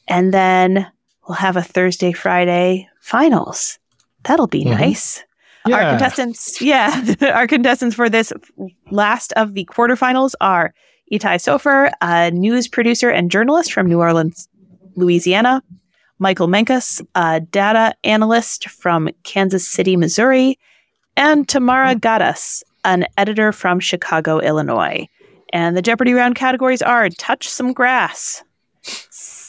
And then we'll have a Thursday, Friday finals. That'll be Mhm. nice. Our contestants, yeah, our contestants for this last of the quarterfinals are Itai Sofer, a news producer and journalist from New Orleans, Louisiana. Michael Menkus, a data analyst from Kansas City, Missouri. And Tamara Gaddis, an editor from Chicago, Illinois. And the Jeopardy round categories are touch some grass.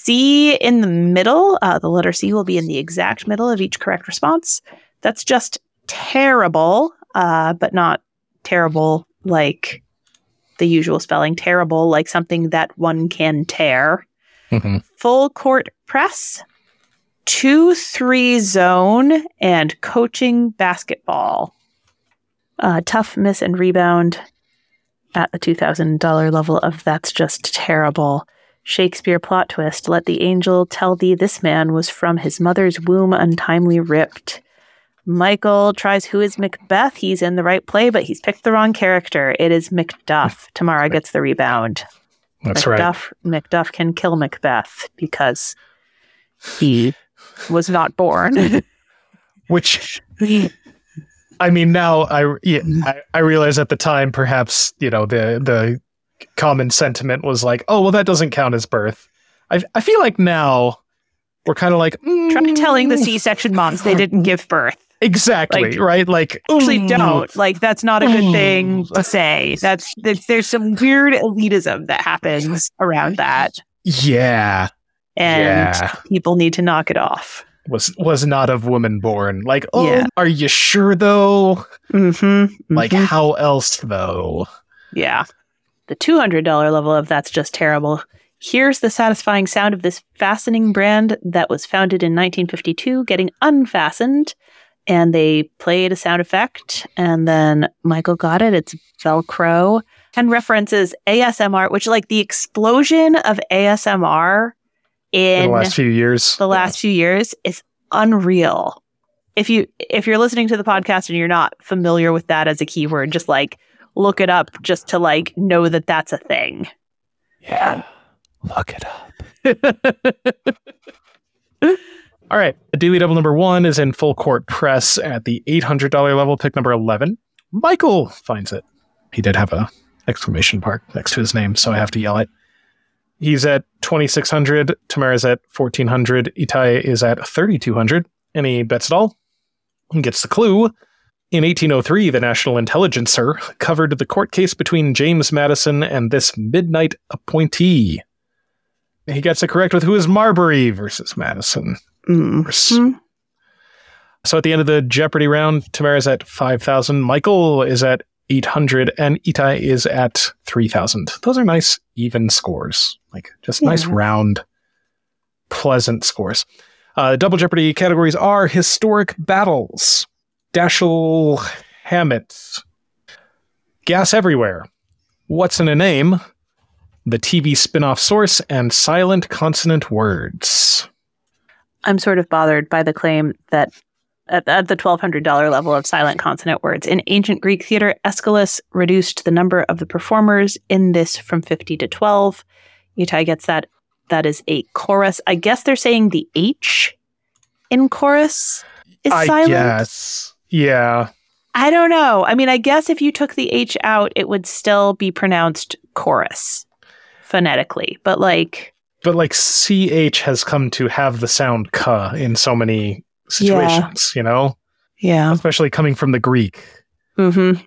C in the middle. Uh, the letter C will be in the exact middle of each correct response. That's just terrible, uh, but not terrible like the usual spelling. Terrible like something that one can tear. Mhm. Full court press, two three zone, and coaching basketball. Uh, tough miss and rebound at the $2,000 level of That's Just Terrible. Shakespeare plot twist Let the angel tell thee this man was from his mother's womb untimely ripped. Michael tries Who is Macbeth? He's in the right play, but he's picked the wrong character. It is Macduff. Tamara gets the rebound. that's right. Macduff, Macduff can kill Macbeth because he was not born. Which I mean, now I yeah, I, I realize at the time perhaps you know the the common sentiment was like, oh well, that doesn't count as birth. I I feel like now we're kind of like Try telling the mm, C-section moms they didn't give birth. exactly like, right. Like Actually, mm, don't. Like that's not a good thing to say. That's, that's there's some weird elitism that happens around that, Yeah, and yeah. people need to knock it off. Was was not of woman born. Like, oh, Yeah. are you sure though? Mm-hmm. Like, how else though? Yeah. The $200 level of That's Just Terrible. Here's the satisfying sound of this fastening brand that was founded in 1952 getting unfastened. And they played a sound effect. And then Michael got it. It's Velcro and references ASMR, which, like, the explosion of ASMR In in the last few years, the last few years is unreal. If you if you're listening to the podcast and you're not familiar with that as a keyword, just like look it up just to like know that that's a thing. Yeah. Look it up. All right. Daily double number one is in full court press at the $800 level, pick number 11. Michael finds it. He did have a exclamation mark next to his name, so I have to yell it. He's at 2600. Tamara's at 1400. Itai is at 3200. And he bets it all. He gets the clue. In 1803, the National Intelligencer covered the court case between James Madison and this midnight appointee. He gets it correct with who is Marbury versus Madison. Mm. So at the end of the Jeopardy round, Tamara Tamara's at 5,000, Michael is at 800, and Itai is at 3,000. Those are nice, even scores. Like, just nice, round, pleasant scores. Uh, double Jeopardy categories are historic battles, Dashiell Hammett. Gas everywhere. What's in a name? The TV spin-off source and silent consonant words. I'm sort of bothered by the claim that at, at the $1,200 level of silent consonant words, in ancient Greek theater, Aeschylus reduced the number of the performers in this from 50 to 12. Itai gets that. That is a chorus. I guess they're saying the H in chorus is I silent. guess. Yeah. I don't know. I mean, I guess if you took the H out, it would still be pronounced chorus phonetically. But like, But like CH has come to have the sound K in so many situations, you know? yeah. Especially coming from the Greek. Mm-hmm.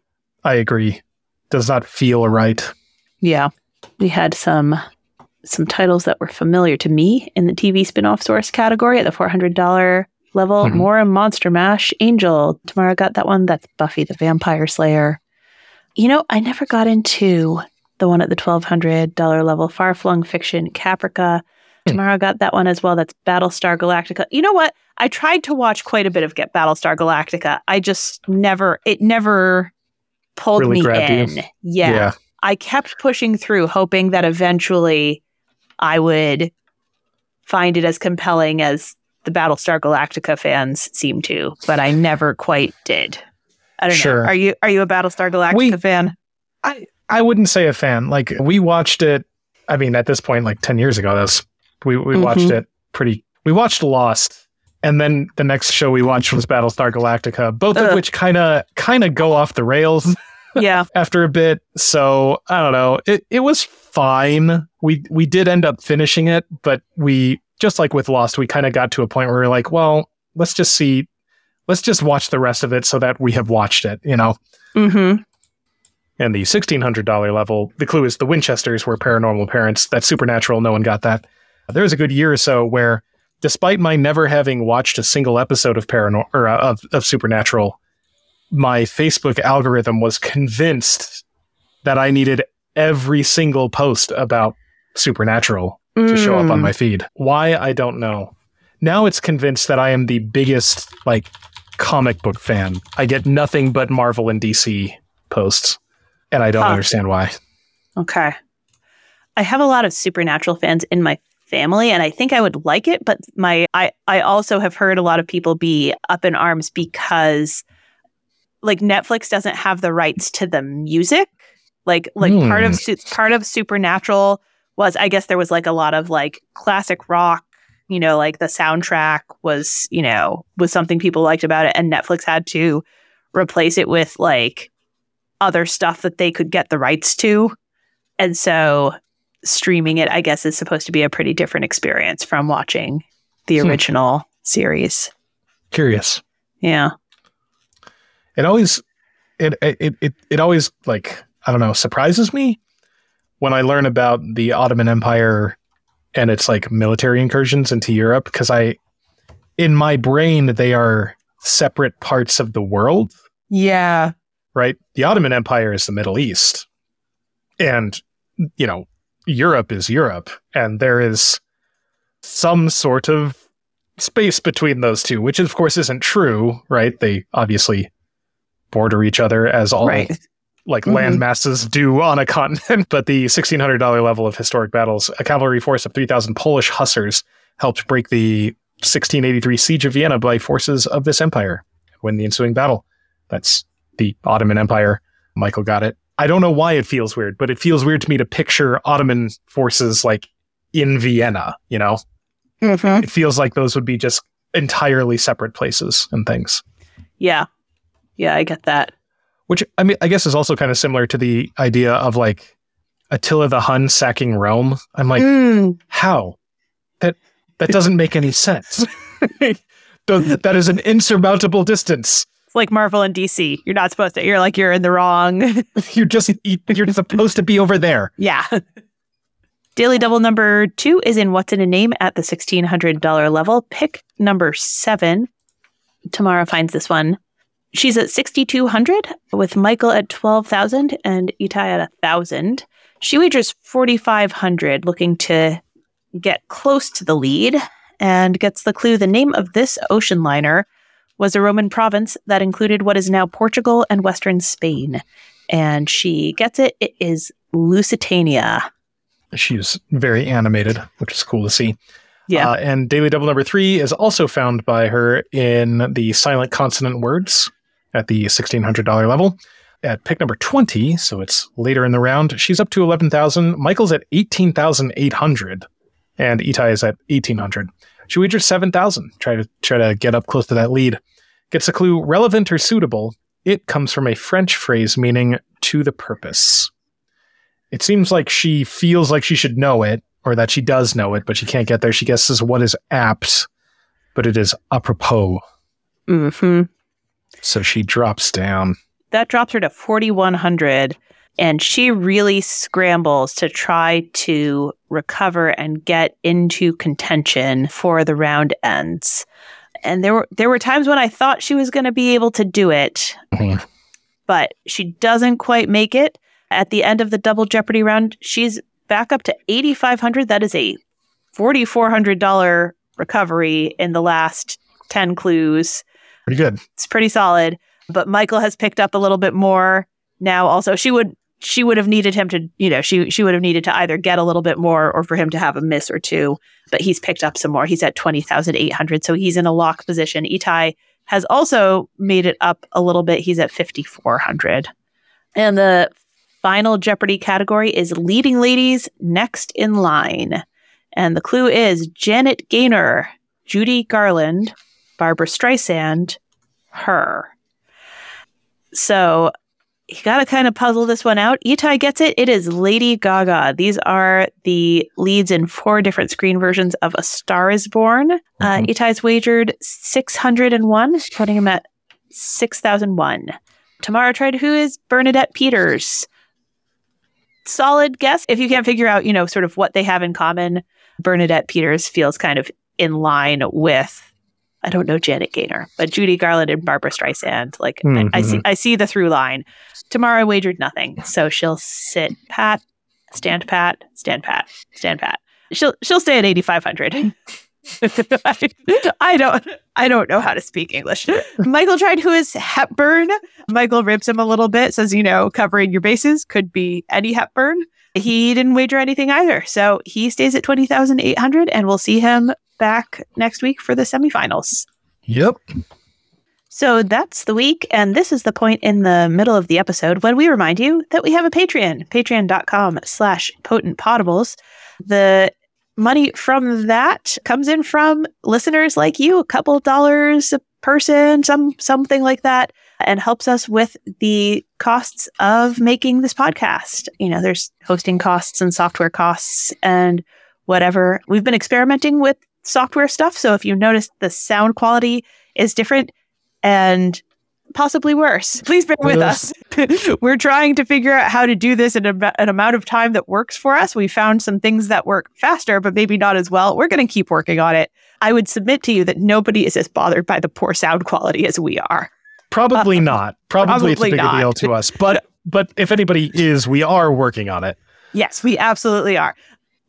I agree. Does not feel right. Yeah. We had some some titles that were familiar to me in the TV spin-off source category at the $400 level. Mhm. More Monster Mash, Angel. Tamara got that one. That's Buffy the Vampire Slayer. You know, I never got into the one at the $1,200 level, Far Flung Fiction, Caprica. Hmm. Tamara got that one as well. That's Battlestar Galactica. You know what? I tried to watch quite a bit of Get Battlestar Galactica. I just never, it never pulled Really me in. yeah. I kept pushing through, hoping that eventually I would find it as compelling as the Battlestar Galactica fans seem to, but I never quite did. I don't Sure. know. Are you are you a Battlestar Galactica We- fan? I I wouldn't say a fan. Like we watched it. I mean, at this point, like ten years ago, that's we we watched Mhm. it pretty. We watched Lost, and then the next show we watched was Battlestar Galactica. Both of which kind of kind of go off the rails yeah. after a bit. So I don't know. It it was fine. We we did end up finishing it, but we just like with Lost, we kind of got to a point where we are like, well, let's just see, let's just watch the rest of it so that we have watched it. You know. Mm-hmm. And the $1,600 level, the clue is the Winchesters were paranormal parents. That's supernatural. No one got that. There was a good year or so where, despite my never having watched a single episode of paranormal or uh, of, of Supernatural, my Facebook algorithm was convinced that I needed every single post about Supernatural to show up on mm. my feed. Why I don't know. Now it's convinced that I am the biggest like comic book fan. I get nothing but Marvel and DC posts, and I don't Huh. understand why. Okay. I have a lot of supernatural fans in my family and I think I would like it, but my I I also have heard a lot of people be up in arms because like Netflix doesn't have the rights to the music. Like like part of hmm. part of Supernatural was I guess there was like a lot of like classic rock, you know, like the soundtrack was, you know, was something people liked about it and Netflix had to replace it with like other stuff that they could get the rights to. And so streaming it, I guess, is supposed to be a pretty different experience from watching the Hmm. original series. Curious. Yeah. It always, it it it it always like I don't know surprises me when I learn about the Ottoman Empire and its like military incursions into Europe because I, in my brain, they are separate parts of the world. Yeah. right? The Ottoman Empire is the Middle East. And, you know, Europe is Europe. And there is some sort of space between those two, which of course isn't true, right? They obviously border each other as all Right. Like Mhm. land masses do on a continent. But the $1,600 level of historic battles, a cavalry force of 3,000 Polish hussars helped break the 1683 siege of Vienna by forces of this empire. Win the ensuing battle. That's the Ottoman Empire. Michael got it. I don't know why it feels weird, but it feels weird to me to picture Ottoman forces like in Vienna, you know? Mhm. It feels like those would be just entirely separate places and things. Yeah. Yeah, I get that. Which I mean, I guess is also kind of similar to the idea of like Attila the Hun sacking Rome. I'm like, Mm. how? That that doesn't make any sense. That is an insurmountable distance. It's like Marvel and DC. You're not supposed to. You're like you're in the wrong. You're just you're supposed to be over there. yeah. Daily double number two is in What's in a Name at the $1,600 level. Pick number seven. Tamara finds this one. She's at 6,200 with Michael at 12,000 and Itai at 1,000. She wagers 4,500 looking to get close to the lead and gets the clue. The name of this ocean liner was a Roman province that included what is now Portugal and western Spain. And she gets it. It is Lusitania. She's very animated, which is cool to see. Yeah. Uh, and Daily Double number three is also found by her in the silent consonant words at the $1,600 level. At pick number 20, so it's later in the round, she's up to 11,000. Michael's at 18,800. And Itai is at 1,800. She wagers 7,000. Try to try to get up close to that lead. Gets a clue relevant or suitable. It comes from a French phrase meaning to the purpose. It seems like she feels like she should know it, or that she does know it, but she can't get there. She guesses what is apt, but it is apropos. Hmm So she drops down. That drops her to 4,100. And she really scrambles to try to recover and get into contention for the round ends. And there were there were times when I thought she was going to be able to do it, Mhm. but she doesn't quite make it. At the end of the double jeopardy round, she's back up to 8500. That is a $4400 recovery in the last 10 clues. Pretty good. It's pretty solid, but Michael has picked up a little bit more now also. She would she would have needed him to, you know, she she would have needed to either get a little bit more or for him to have a miss or two, but he's picked up some more. He's at 20,800, so he's in a lock position. Itai has also made it up a little bit. He's at 5400. And the final Jeopardy category is leading ladies next in line. And the clue is Janet Gaynor, Judy Garland, Barbra Streisand, her. So you got to kind of puzzle this one out. Itai gets it. It is Lady Gaga. These are the leads in four different screen versions of A Star is Born. Uh, Mhm. Itai's wagered 601, putting him at 6001. Tamara tried who is Bernadette Peters. Solid guess. If you can't figure out, you know, sort of what they have in common, Bernadette Peters feels kind of in line with I don't know Janet Gaynor, but Judy Garland and Barbra Streisand. Like I, I see mm-hmm. I see the through line. Tamara wagered nothing, so she'll sit pat, stand pat, stand pat, stand pat. She'll she'll stay at eighty five hundred. I don't I don't know how to speak English. Michael tried who is Hepburn. Michael ribs him a little bit, says, you know, covering your bases could be Audrey Hepburn. He didn't wager anything either. So he stays at 20,800 and we'll see him back next week for the semifinals. Yep. So that's the week. And this is the point in the middle of the episode when we remind you that we have a Patreon, patreon.com slash Potent Podables. The money from that comes in from listeners like you, a couple dollars a person, some something like that, and helps us with the costs of making this podcast. You know, there's hosting costs and software costs and whatever. We've been experimenting with software stuff. So if you noticed the sound quality is different and possibly worse, please bear with us. We're trying to figure out how to do this in a, an amount of time that works for us. We found some things that work faster, but maybe not as well. We're going to keep working on it. I would submit to you that nobody is as bothered by the poor sound quality as we are. Probably uh, not. Probably, it's a Probably bigger not. deal to us. But but if anybody is, we are working on it. Yes, we absolutely are.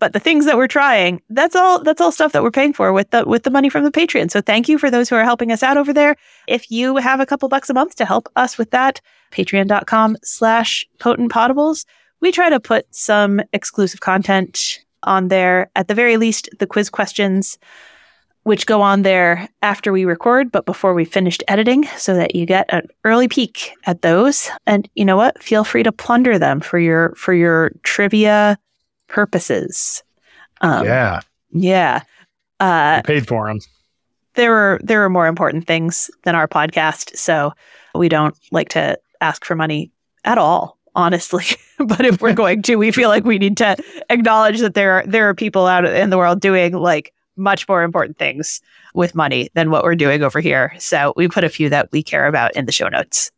But the things that we're trying, that's all that's all stuff that we're paying for with the with the money from the Patreon. So thank you for those who are helping us out over there. If you have a couple bucks a month to help us with that, patreon.com slash Potent Podables. We try to put some exclusive content on there. At the very least, the quiz questions, which go on there after we record, but before we finished editing, so that you get an early peek at those. And you know what? Feel free to plunder them for your for your trivia purposes. Um, yeah. yeah. Uh, we paid for them. there are there are more important things than our podcast, so we don't like to ask for money at all, honestly. but if we're going to, we feel like we need to acknowledge that there are there are people out in the world doing like much more important things with money than what we're doing over here. So we put a few that we care about in the show notes.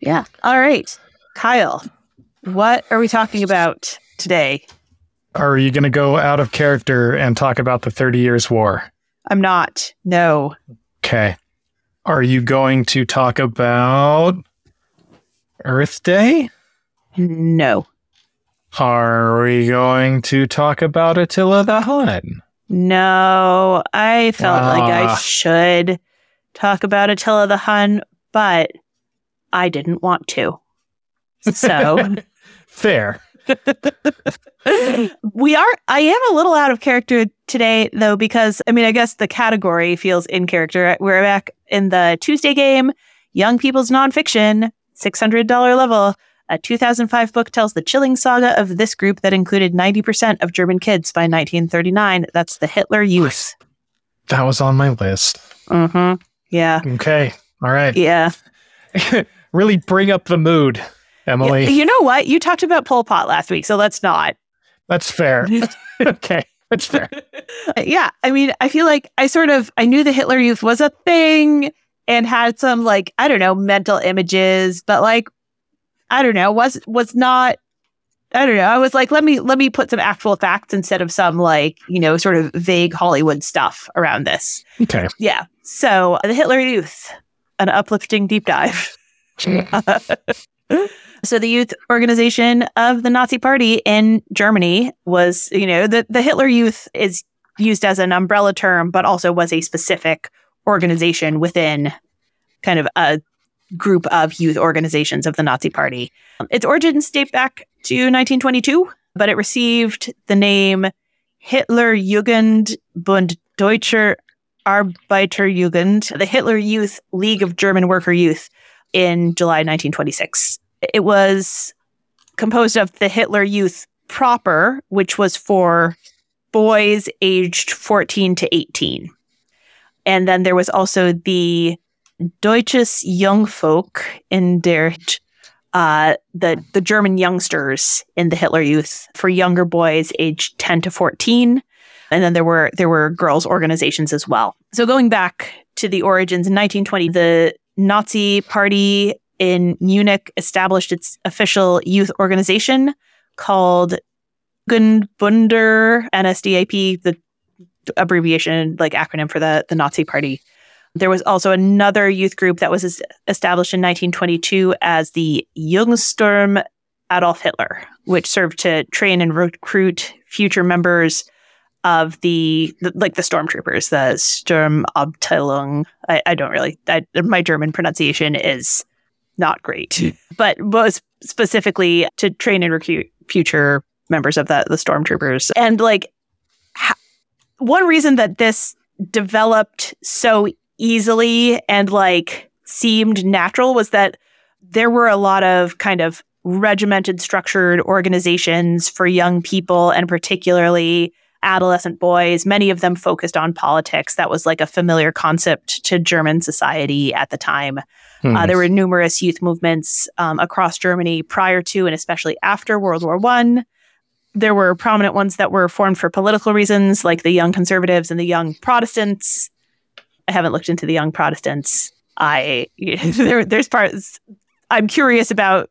Yeah. All right. Kyle, what are we talking about today? Are you going to go out of character and talk about the Thirty Years' War? I'm not. No. Okay. Are you going to talk about Earth Day? No. Are we going to talk about Attila the Hun? No. I felt like I Ah. should talk about Attila the Hun, but I didn't want to. So Fair. we are I am a little out of character today though because I mean I guess the category feels in character. We're back in the Tuesday game, Young People's Nonfiction, $600 level. A 2005 book tells the chilling saga of this group that included 90% of German kids by 1939. That's the Hitler Youth. That was on my list. Mm-hmm. Yeah. Okay. All right. Yeah. really bring up the mood, Emily. Yeah, You know what? You talked about Pol Pot last week, so let's not. That's fair. okay. That's fair. yeah. I mean, I feel like I sort of I knew the Hitler Youth was a thing and had some like, I don't know, mental images, but like I don't know, was was not I don't know. I was like, let me let me put some actual facts instead of some like, you know, sort of vague Hollywood stuff around this. Okay. Yeah. So the Hitler Youth, an uplifting deep dive. so the youth organization of the Nazi Party in Germany was, you know, the, the Hitler Youth is used as an umbrella term, but also was a specific organization within kind of a group of youth organizations of the Nazi Party. Its origins date back to 1922, but it received the name Hitler Jugend Bund Deutscher Arbeiterjugend, the Hitler Youth League of German Worker Youth, in July 1926. It was composed of the Hitler Youth proper, which was for boys aged 14 to 18. And then there was also the Deutsches Jungvolk in der uh, the the German youngsters in the Hitler Youth for younger boys aged 10 to 14 and then there were there were girls organizations as well. So going back to the origins in 1920 the Nazi party in Munich established its official youth organization called Jugendbund der NSDAP the abbreviation like acronym for the the Nazi party. There was also another youth group that was established in 1922 as the Jungsturm Adolf Hitler, which served to train and recruit future members of the, the like the stormtroopers, the Sturmabteilung. I, I don't really. I, my German pronunciation is not great, but was specifically to train and recruit future members of the the stormtroopers. And like ha- one reason that this developed so easily and like seemed natural was that there were a lot of kind of regimented structured organizations for young people and particularly adolescent boys many of them focused on politics that was like a familiar concept to german society at the time Hmm. uh, there were numerous youth movements um, across germany prior to and especially after world war one there were prominent ones that were formed for political reasons like the young conservatives and the young protestants I haven't looked into the young Protestants. I there there's parts I'm curious about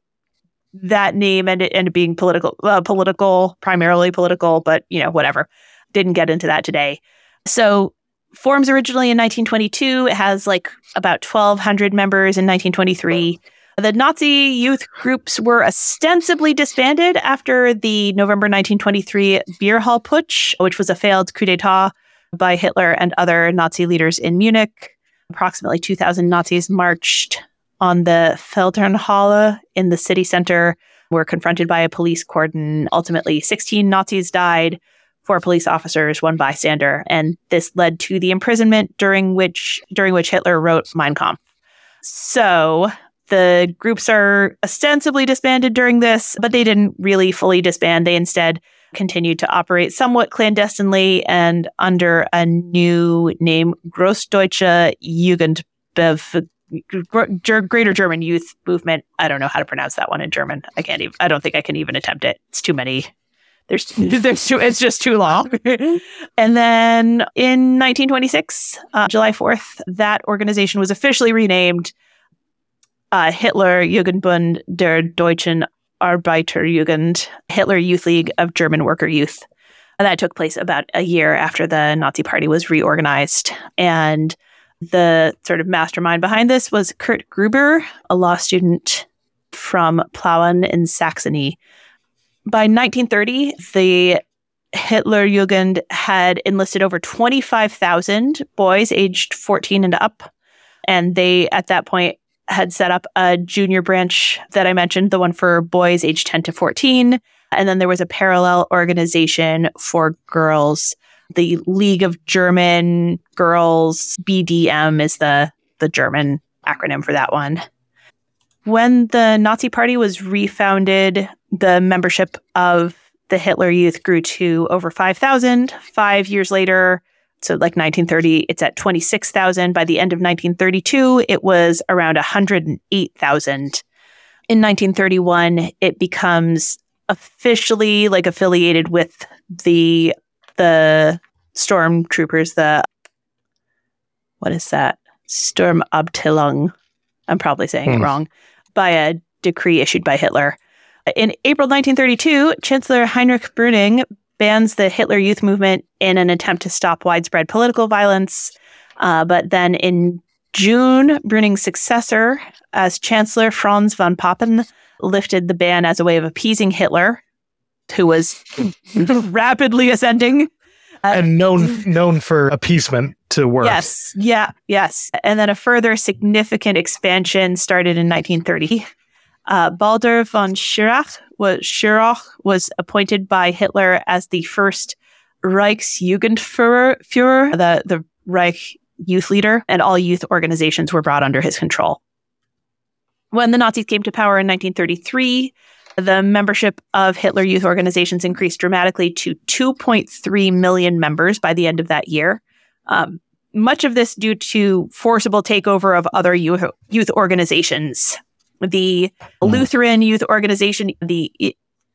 that name it, and being political uh, political primarily political, but you know whatever. Didn't get into that today. So forms originally in 1922. It has like about 1,200 members in 1923. The Nazi youth groups were ostensibly disbanded after the November 1923 Beer Hall Putsch, which was a failed coup d'etat by Hitler and other Nazi leaders in Munich. Approximately 2,000 Nazis marched on the Feldherrnhalle in the city center, were confronted by a police cordon. Ultimately, 16 Nazis died, four police officers, one bystander, and this led to the imprisonment during which during which Hitler wrote Mein Kampf. So the groups are ostensibly disbanded during this, but they didn't really fully disband. They instead continued to operate somewhat clandestinely and under a new name, Großdeutsche Jugendbev. Greater German Youth Movement. I don't know how to pronounce that one in German. I can't even. I don't think I can even attempt it. It's too many. There's there's too. It's just too long. and then in 1926, uh, July 4th, that organization was officially renamed uh, Hitler Jugendbund der Deutschen Arbeiterjugend, Hitler Youth League of German Worker Youth. And that took place about a year after the Nazi Party was reorganized. And the sort of mastermind behind this was Kurt Gruber, a law student from Plauen in Saxony. By 1930, the Hitler Jugend had enlisted over 25,000 boys aged 14 and up. And they, at that point, had set up a junior branch that I mentioned, the one for boys aged 10 to 14. And then there was a parallel organization for girls. The League of German Girls, BDM is the, the German acronym for that one. When the Nazi Party was refounded, the membership of the Hitler Youth grew to over 5,000. Five years later, so like 1930, it's at 26,000. By the end of 1932, it was around 108,000. In 1931, it becomes officially like affiliated with the the stormtroopers, the what is that? Sturmabteilung. I'm probably saying hmm. it wrong. By a decree issued by Hitler. In April 1932, Chancellor Heinrich Brüning bans the Hitler Youth movement in an attempt to stop widespread political violence. Uh, but then in June, Brüning's successor as Chancellor, Franz von Papen, lifted the ban as a way of appeasing Hitler, who was rapidly ascending. Uh, and known known for appeasement to work. Yes, yeah, yes. And then a further significant expansion started in 1930. Uh, Baldur von Schirach was Schirach was appointed by Hitler as the first Reichsjugendführer, Führer, the the Reich youth leader, and all youth organizations were brought under his control. When the Nazis came to power in 1933, the membership of Hitler Youth organizations increased dramatically to 2.3 million members by the end of that year. Um, much of this due to forcible takeover of other youth, youth organizations the mm. Lutheran Youth Organization, the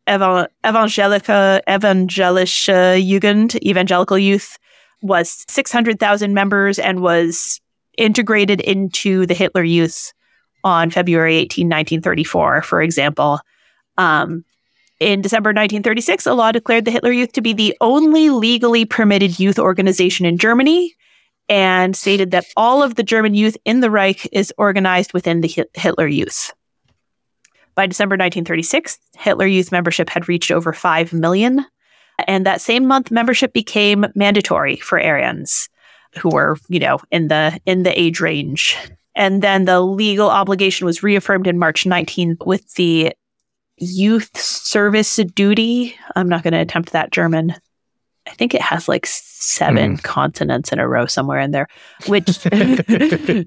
Evangelica Evangelische Jugend, Evangelical Youth, was 600,000 members and was integrated into the Hitler Youth on February 18, 1934, for example. Um, in December 1936, a law declared the Hitler Youth to be the only legally permitted youth organization in Germany and stated that all of the German youth in the Reich is organized within the Hitler Youth. By December 1936, Hitler Youth membership had reached over 5 million. And that same month, membership became mandatory for Aryans who were, you know, in the in the age range. And then the legal obligation was reaffirmed in March 19 with the youth service duty. I'm not going to attempt that German. I think it has like seven mm. consonants in a row somewhere in there, which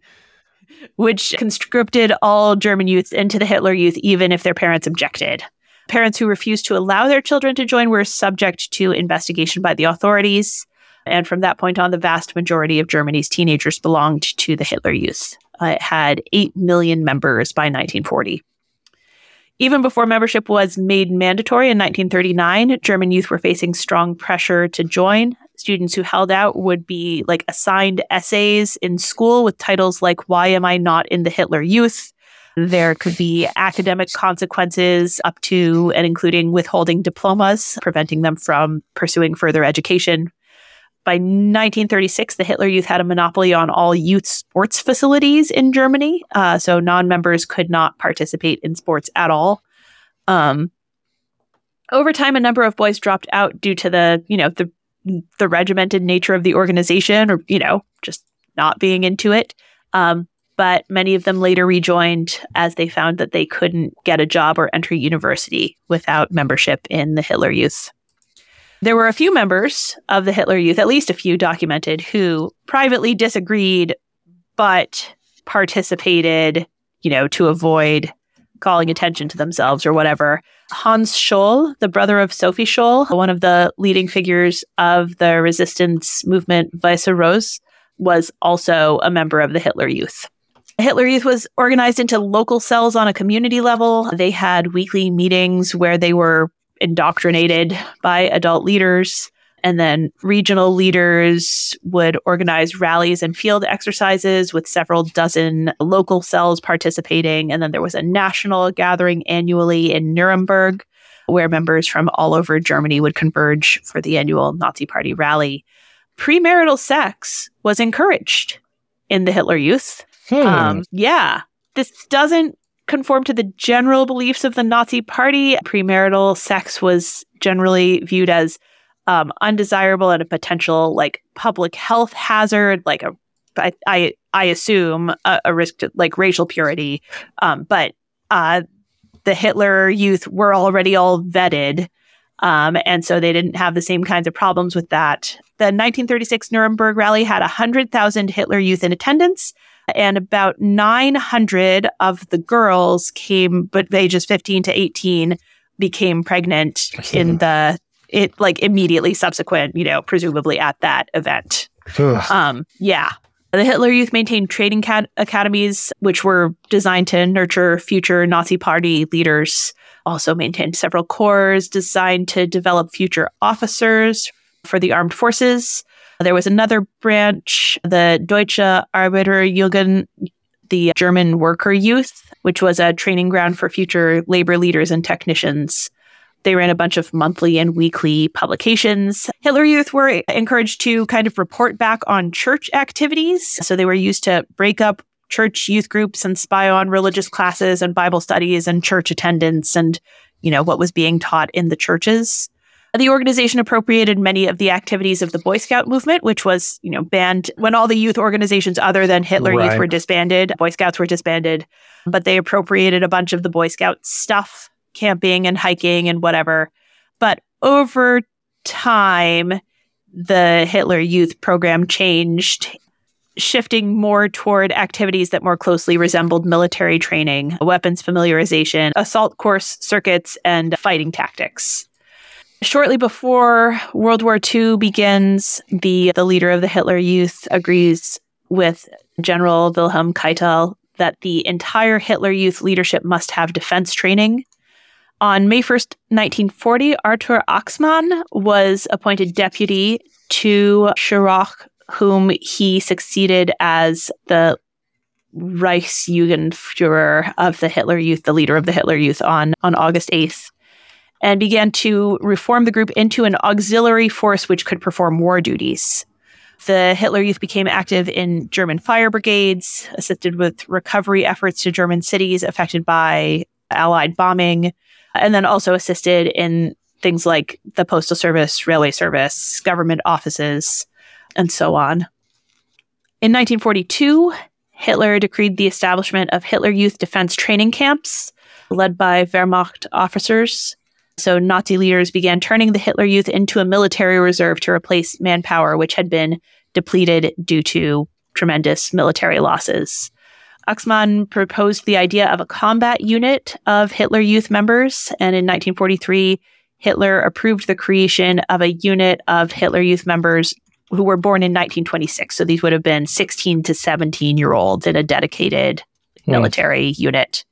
which conscripted all German youths into the Hitler Youth, even if their parents objected. Parents who refused to allow their children to join were subject to investigation by the authorities. And from that point on, the vast majority of Germany's teenagers belonged to the Hitler Youth. Uh, it had 8 million members by 1940. Even before membership was made mandatory in 1939, German youth were facing strong pressure to join. Students who held out would be like assigned essays in school with titles like Why Am I Not in the Hitler Youth? There could be academic consequences up to and including withholding diplomas, preventing them from pursuing further education. By 1936, the Hitler Youth had a monopoly on all youth sports facilities in Germany. Uh, so non members could not participate in sports at all. Um, over time, a number of boys dropped out due to the, you know, the the regimented nature of the organization, or you know, just not being into it. Um, but many of them later rejoined as they found that they couldn't get a job or enter university without membership in the Hitler Youth. There were a few members of the Hitler Youth, at least a few documented, who privately disagreed but participated, you know, to avoid calling attention to themselves or whatever. Hans Scholl, the brother of Sophie Scholl, one of the leading figures of the resistance movement Weiße Rose, was also a member of the Hitler Youth. Hitler Youth was organized into local cells on a community level. They had weekly meetings where they were indoctrinated by adult leaders. And then regional leaders would organize rallies and field exercises with several dozen local cells participating. And then there was a national gathering annually in Nuremberg where members from all over Germany would converge for the annual Nazi Party rally. Premarital sex was encouraged in the Hitler Youth. Hmm. Um, yeah, this doesn't conform to the general beliefs of the Nazi Party. Premarital sex was generally viewed as um, undesirable and a potential like public health hazard. Like a, I, I, I assume, a, a risk to like racial purity. Um, but uh, the Hitler Youth were already all vetted. Um, and so they didn't have the same kinds of problems with that. The 1936 Nuremberg rally had 100,000 Hitler Youth in attendance, and about 900 of the girls came, but ages 15 to 18 became pregnant in the it like immediately subsequent, you know, presumably at that event. um, yeah. The Hitler Youth maintained training cad- academies, which were designed to nurture future Nazi Party leaders. Also maintained several corps designed to develop future officers for the armed forces. There was another branch, the Deutsche Arbeiterjugend, the German worker youth, which was a training ground for future labor leaders and technicians. They ran a bunch of monthly and weekly publications. Hitler Youth were encouraged to kind of report back on church activities. So they were used to break up church youth groups and spy on religious classes and Bible studies and church attendance and, you know, what was being taught in the churches. The organization appropriated many of the activities of the Boy Scout movement, which was, you know, banned when all the youth organizations other than Hitler Right. Youth were disbanded. Boy Scouts were disbanded, but they appropriated a bunch of the Boy Scout stuff, camping and hiking and whatever. But over time, the Hitler Youth program changed, shifting more toward activities that more closely resembled military training, weapons familiarization, assault course circuits, and fighting tactics. Shortly before World War II begins, the, the leader of the Hitler Youth agrees with General Wilhelm Keitel that the entire Hitler Youth leadership must have defense training. On May 1st, 1940, Arthur Axmann was appointed deputy to Schirach, whom he succeeded as the Reichsjugendführer of the Hitler Youth, the leader of the Hitler Youth, on, on August 8th and began to reform the group into an auxiliary force which could perform war duties. The Hitler Youth became active in German fire brigades, assisted with recovery efforts to German cities affected by Allied bombing, and then also assisted in things like the postal service, railway service, government offices, and so on. In 1942, Hitler decreed the establishment of Hitler Youth defense training camps led by Wehrmacht officers. So Nazi leaders began turning the Hitler Youth into a military reserve to replace manpower, which had been depleted due to tremendous military losses. Axmann proposed the idea of a combat unit of Hitler Youth members, and in 1943, Hitler approved the creation of a unit of Hitler Youth members who were born in 1926. So these would have been 16 to 17 year olds in a dedicated Hmm. military unit.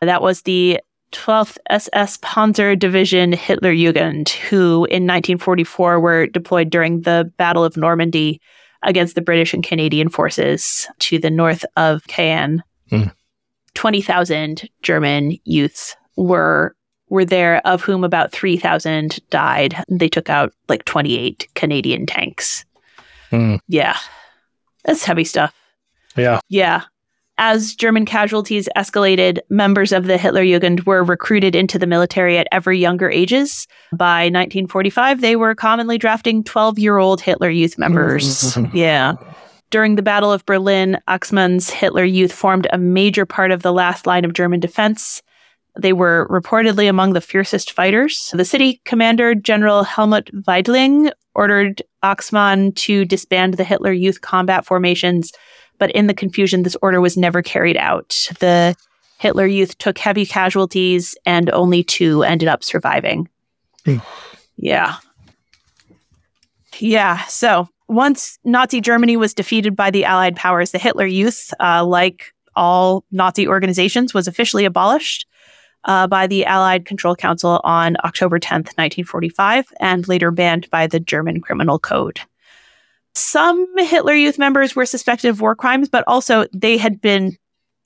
That was the 12th SS Panzer Division Hitlerjugend, who in 1944 were deployed during the Battle of Normandy against the British and Canadian forces to the north of Caen. Hmm. 20,000 German youths were were there, of whom about 3,000 died. They took out like 28 Canadian tanks. Hmm. Yeah. That's heavy stuff. Yeah. Yeah. As German casualties escalated, members of the Hitlerjugend were recruited into the military at ever younger ages. By 1945, they were commonly drafting 12 year old Hitler Youth members. yeah. During the Battle of Berlin, Axmann's Hitler Youth formed a major part of the last line of German defense. They were reportedly among the fiercest fighters. The city commander, General Helmut Weidling, ordered Axmann to disband the Hitler Youth combat formations but in the confusion, this order was never carried out. The Hitler Youth took heavy casualties, and only two ended up surviving. Hmm. Yeah. Yeah. So once Nazi Germany was defeated by the Allied powers, the Hitler Youth, uh, like all Nazi organizations, was officially abolished uh, by the Allied Control Council on October 10th, 1945, and later banned by the German Criminal Code some Hitler Youth members were suspected of war crimes, but also they had been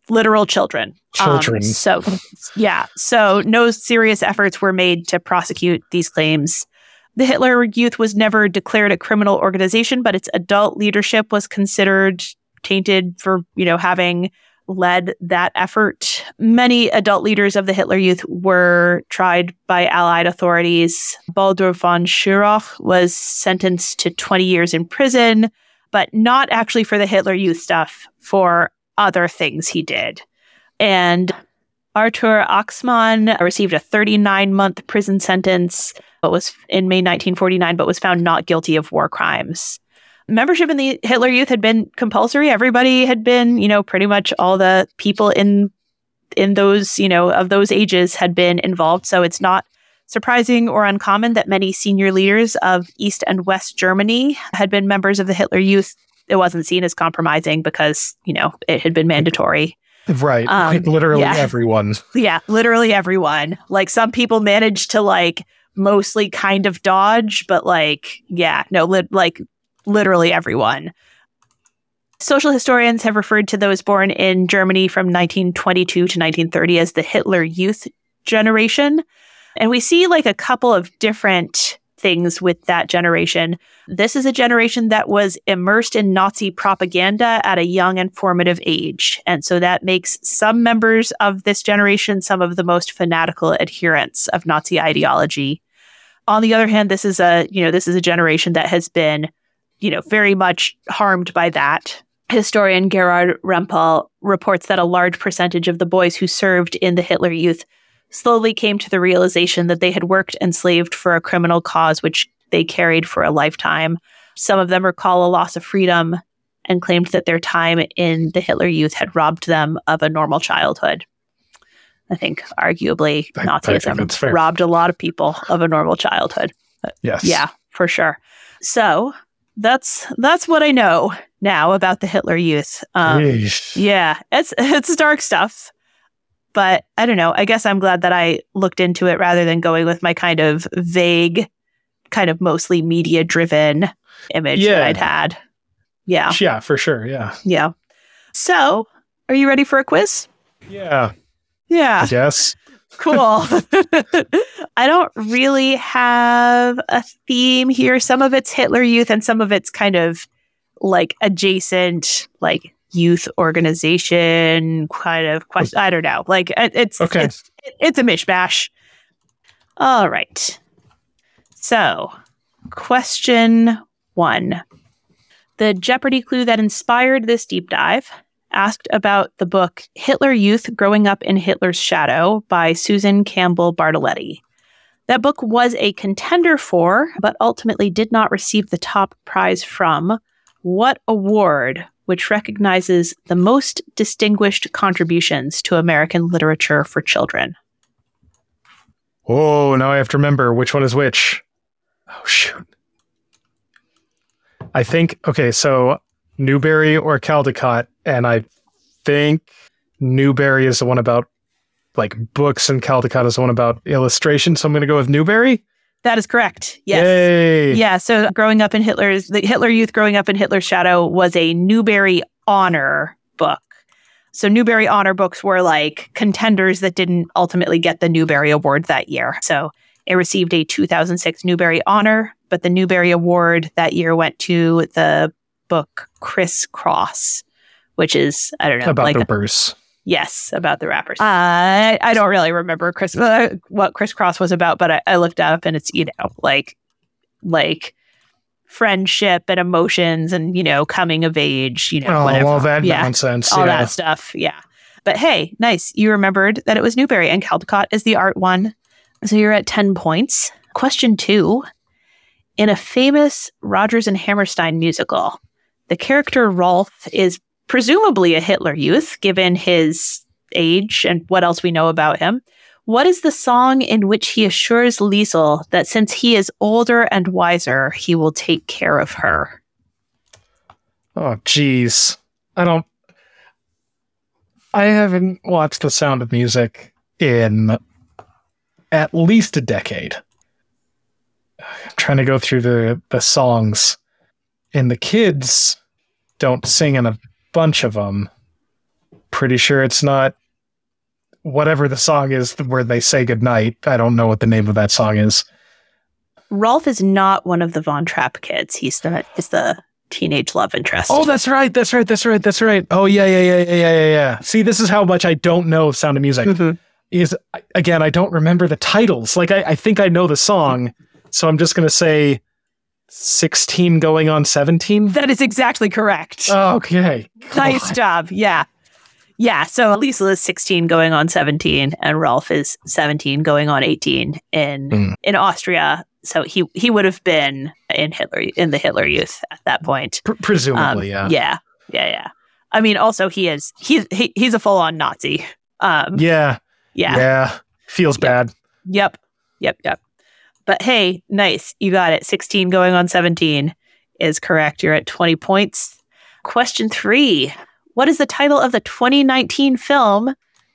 literal children. Children. Um, so, yeah. So, no serious efforts were made to prosecute these claims. The Hitler Youth was never declared a criminal organization, but its adult leadership was considered tainted for, you know, having led that effort. Many adult leaders of the Hitler Youth were tried by Allied authorities. Baldur von Schirach was sentenced to 20 years in prison. but not actually for the Hitler Youth stuff, for other things he did. And Arthur Axmann received a 39 month prison sentence, but was in May 1949, but was found not guilty of war crimes. Membership in the Hitler Youth had been compulsory. Everybody had been, you know, pretty much all the people in in those, you know, of those ages had been involved. So it's not surprising or uncommon that many senior leaders of East and West Germany had been members of the Hitler Youth. It wasn't seen as compromising because, you know, it had been mandatory. Right. Um, like literally yeah. everyone. Yeah, literally everyone. Like some people managed to like mostly kind of dodge, but like, yeah, no, li- like literally everyone. Social historians have referred to those born in Germany from 1922 to 1930 as the Hitler Youth generation. And we see like a couple of different things with that generation. This is a generation that was immersed in Nazi propaganda at a young and formative age. And so that makes some members of this generation some of the most fanatical adherents of Nazi ideology. On the other hand, this is a, you know, this is a generation that has been, you know, very much harmed by that. Historian Gerhard Rempel reports that a large percentage of the boys who served in the Hitler Youth slowly came to the realization that they had worked and slaved for a criminal cause which they carried for a lifetime. Some of them recall a loss of freedom and claimed that their time in the Hitler Youth had robbed them of a normal childhood. I think, arguably, I- I Nazism that's robbed a lot of people of a normal childhood. Yes. Yeah, for sure. So that's that's what I know now about the Hitler Youth. Um, yeah, it's it's dark stuff. But I don't know. I guess I'm glad that I looked into it rather than going with my kind of vague, kind of mostly media driven image Yeah. that I'd had. Yeah. Yeah, for sure. Yeah. Yeah. So, are you ready for a quiz? Yeah. Yeah. Guess. Cool. I don't really have a theme here. Some of it's Hitler Youth and some of it's kind of like adjacent, like youth organization kind of question. I don't know. Like it's Okay. it's it's a mishmash. All right. So, question one. The Jeopardy clue that inspired this deep dive asked about the book Hitler Youth Growing Up in Hitler's Shadow by Susan Campbell Bartoletti. That book was a contender for, but ultimately did not receive the top prize from what award, which recognizes the most distinguished contributions to American literature for children? Oh, now I have to remember which one is which. Oh shoot. I think okay, so Newbery or Caldecott, and I think Newbery is the one about like books, and Caldecott is the one about illustration. So I'm going to go with Newbery. That is correct. Yes. Yay. Yeah, so growing up in Hitler's the Hitler Youth growing up in Hitler's shadow was a Newbery honor book. So Newbery honor books were like contenders that didn't ultimately get the Newbery award that year. So it received a 2006 Newbery honor, but the Newbery award that year went to the book Crisscross, which is I don't know About like the Bruce. Yes, about the rappers. I I don't really remember Chris uh, what Crisscross was about, but I, I looked up and it's you know like like friendship and emotions and you know coming of age, you know Oh, whatever. all that yeah, nonsense. all yeah. that stuff. Yeah, but hey, nice. You remembered that it was Newbery and Caldecott is the art one, so you're at ten points. Question two: In a famous Rodgers and Hammerstein musical, the character Rolf is presumably a Hitler Youth, given his age and what else we know about him. What is the song in which he assures Liesl that since he is older and wiser, he will take care of her? Oh, jeez. I don't. I haven't watched The Sound of Music in at least a decade. I'm trying to go through the, the songs, and the kids don't sing in a bunch of them. Pretty sure it's not whatever the song is where they say goodnight. I don't know what the name of that song is. Rolf is not one of the Von Trapp kids. He's the is the teenage love interest. Oh, that's right. That's right. That's right. That's right. Oh, yeah, yeah, yeah, yeah, yeah, yeah, yeah. See, this is how much I don't know of Sound of Music. Mhm. Is again, I don't remember the titles. Like, I, I think I know the song, so I'm just gonna say 16 going on 17? That is exactly correct. Okay. nice job. Yeah. Yeah. So Lisa is 16 going on 17 and Rolf is 17 going on 18 in Mm. in Austria. So he he would have been in Hitler in the Hitler Youth at that point. Pr- Um, presumably, yeah. yeah. Yeah, yeah. I mean also he is he's he, he's a full-on Nazi. Um Yeah. yeah. Yeah. Feels Yeah. bad. Yep. Yep, yep. But hey, nice. You got it. 16 going on 17 is correct. You're at 20 points. Question 3. What is the title of the 2019 film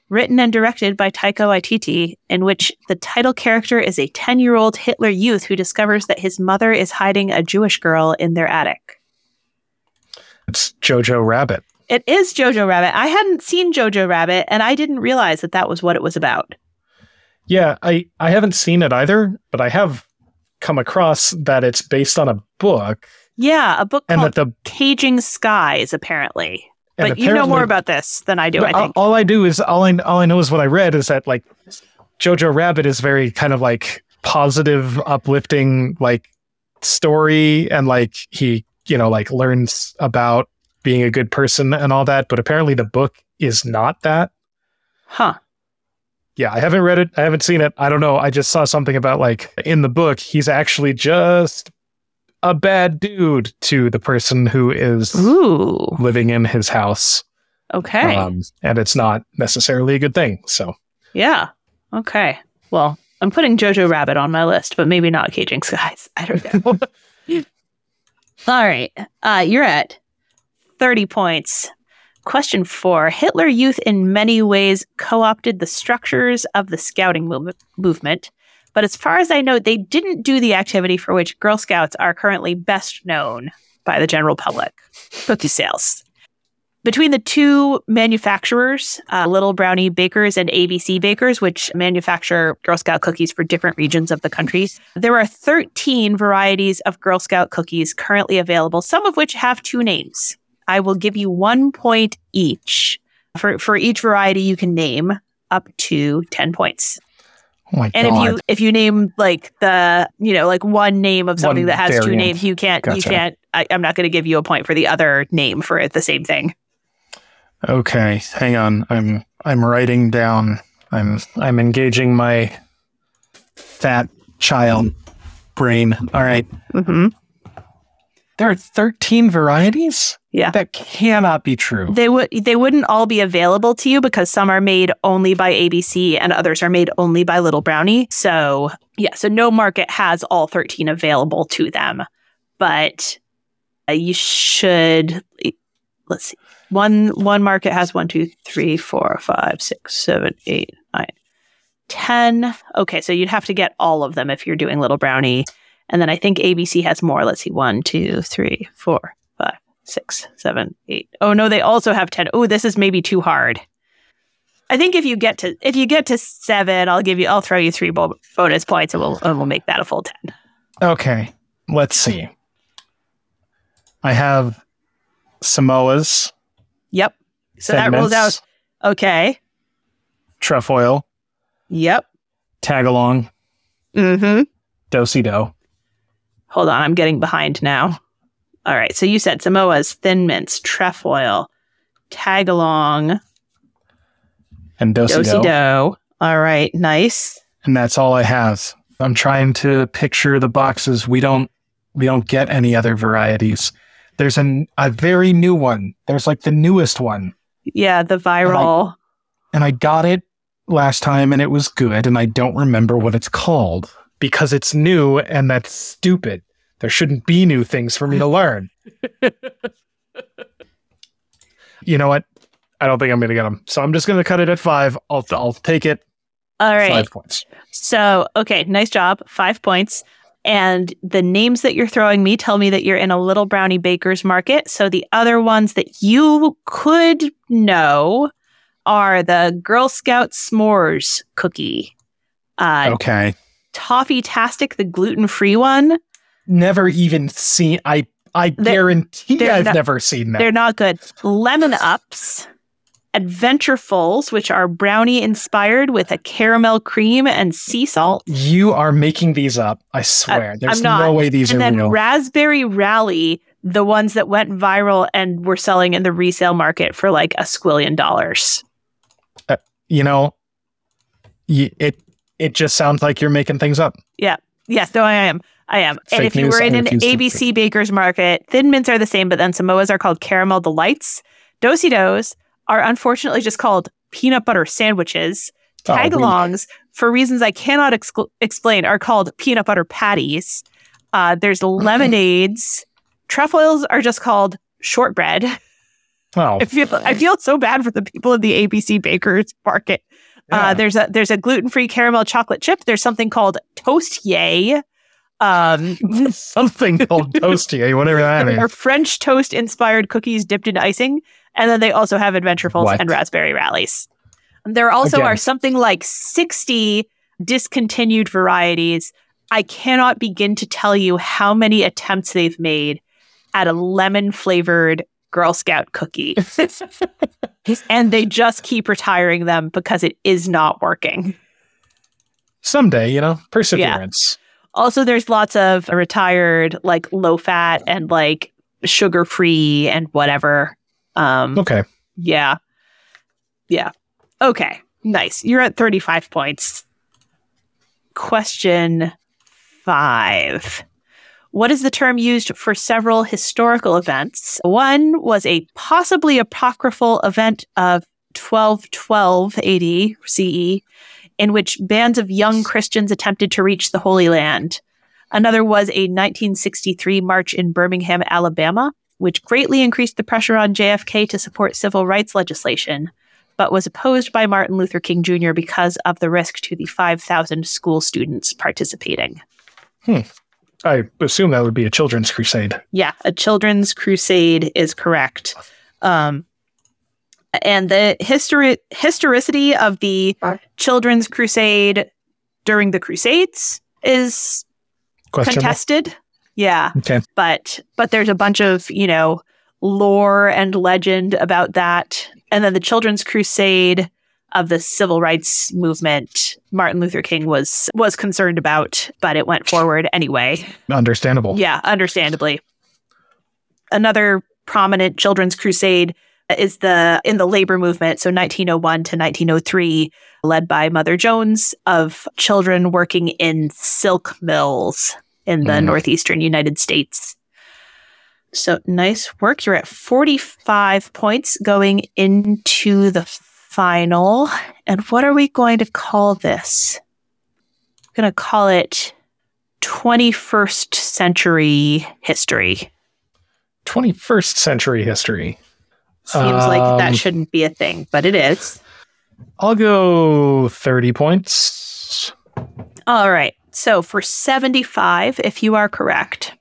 written and directed by Taika Waititi in which the title character is a 10-year-old Hitler youth who discovers that his mother is hiding a Jewish girl in their attic? It's Jojo Rabbit. It is Jojo Rabbit. I hadn't seen Jojo Rabbit and I didn't realize that that was what it was about. Yeah, I, I haven't seen it either, but I have come across that it's based on a book Yeah, a book and called that the Caging Skies apparently. but you know more about this than I do. I think. all I do is all I all I know is what I read is that like Jojo Rabbit is very kind of like positive, uplifting like story, and like he you know like learns about being a good person and all that. But apparently the book is not that. Huh. Yeah, I haven't read it. I haven't seen it. I don't know. I just saw something about like in the book he's actually just a bad dude to the person who is Ooh. living in his house. Okay. Um, and it's not necessarily a good thing. So yeah. Okay. Well, I'm putting Jojo Rabbit on my list, but maybe not Caging Skies. I don't know. All right. Uh, you're at 30 points. Question four Hitler Youth in many ways co opted the structures of the scouting mov- movement, but as far as I know, they didn't do the activity for which Girl Scouts are currently best known by the general public cookie sales. Between the two manufacturers, uh, Little Brownie Bakers and ABC Bakers, which manufacture Girl Scout cookies for different regions of the country, there are 13 varieties of Girl Scout cookies currently available, some of which have two names. I will give you one point each. For, for each variety you can name up to 10 points. oh my god. And if you if you name like the you know like one name of something One that has two names, you can't you can't. I, I'm not going to give you a point for the other name for it, the same thing. Okay, hang on. I'm I'm writing down. I'm I'm engaging my fat child brain. All right. hmm There are 13 varieties? Yeah. That cannot be true. They would they wouldn't all be available to you because some are made only by ABC and others are made only by Little Brownie. So yeah, so no market has all 13 available to them. But uh, you should let's see. One one market has one, two, three, four, five, six, seven, eight, nine, ten. Okay, so you'd have to get all of them if you're doing Little Brownie. And then I think ABC has more. Let's see. One, two, three, four, six, seven, eight. Oh no, they also have ten. Oh, this is maybe too hard. I think if you get to if you get to seven, I'll give you I'll throw you three bo- bonus points and we'll and we'll make that a full ten. Okay. Let's see. I have Samoas, Yep. So that rules out. Okay. trefoil, Yep. tagalong, Mm-hmm. do do. Hold on, I'm getting behind now. All right. So you said Samoa's, Thin Mints, Trefoil, Tagalong, and do Dosey do. All right. Nice. And that's all I have. I'm trying to picture the boxes. We don't we don't get any other varieties. There's an, a very new one. There's like the newest one. Yeah, the viral. and I got it last time and it was good and I don't remember what it's called because it's new and that's stupid. There shouldn't be new things for me to learn. you know what? I don't think I'm going to get them. So I'm just going to cut it at 5. I'll I'll take it. All right. 5 points. So, okay, nice job. Five points. And the names that you're throwing me tell me that you're in a little brownie baker's market. So the other ones that you could know are the Girl Scout s'mores cookie, uh, Okay. Toffee Tastic, the gluten free one. Never even seen I I They're- guarantee they're I've not- never seen that. They're not good. Lemon ups Adventurefuls, which are brownie inspired with a caramel cream and sea salt. You are making these up. I swear. Uh, There's not. no way these and are then real. Raspberry Rally, the ones that went viral and were selling in the resale market for like a squillion dollars. Uh, you know, y- it it just sounds like you're making things up. Yeah. Yes, no, I am. I am. and if you were in an ABC Baker's Market, Thin Mints are the same, but then Samoas are called Caramel Delights. Dosey Dos are unfortunately just called peanut butter sandwiches. Oh, Tagalongs, for reasons I cannot excl- explain, are called peanut butter patties. Uh, there's lemonades. Trefoils are just called shortbread. Oh, I feel I feel so bad for the people in the ABC Baker's Market. yeah. Uh, there's a there's a gluten free caramel chocolate chip. There's something called Toast Yay. Um, something called toasty, whatever that there are. French toast inspired cookies dipped in icing, and then they also have Adventurefuls What? and raspberry rallies. There also Again. are something like 60 discontinued varieties. I cannot begin to tell you how many attempts they've made at a lemon flavored Girl Scout cookie. and they just keep retiring them because it is not working. Someday, you know, perseverance. Also, there's lots of retired, like low fat and like sugar free and whatever. Um, Okay. yeah. Yeah. Okay. Nice. You're at 35 points. Question five. What is the term used for several historical events? One was a possibly apocryphal event of 1212 AD CE, in which bands of young Christians attempted to reach the Holy Land. Another was a 1963 march in Birmingham, Alabama, which greatly increased the pressure on JFK to support civil rights legislation, but was opposed by Martin Luther King Jr. because of the risk to the 5,000 school students participating. Hmm. I assume that would be a children's crusade. Yeah, a children's crusade is correct. Um, and the histori- historicity of the children's crusade during the crusades is contested. Yeah. Okay. But but there's a bunch of, you know, lore and legend about that. And then the children's crusade of the civil rights movement Martin Luther King was was concerned about, but it went forward anyway. Understandable. Yeah, understandably. Another prominent children's crusade is the in the labor movement, so 1901 to 1903, led by Mother Jones of children working in silk mills in the Mhm. northeastern United States. So nice work. You're at 45 points going into the final. And what are we going to call this? I'm going to call it 21st century history. 21st century history. Seems like Um, that shouldn't be a thing, but it is. I'll go 30 points. All right. So for 75, if you are correct,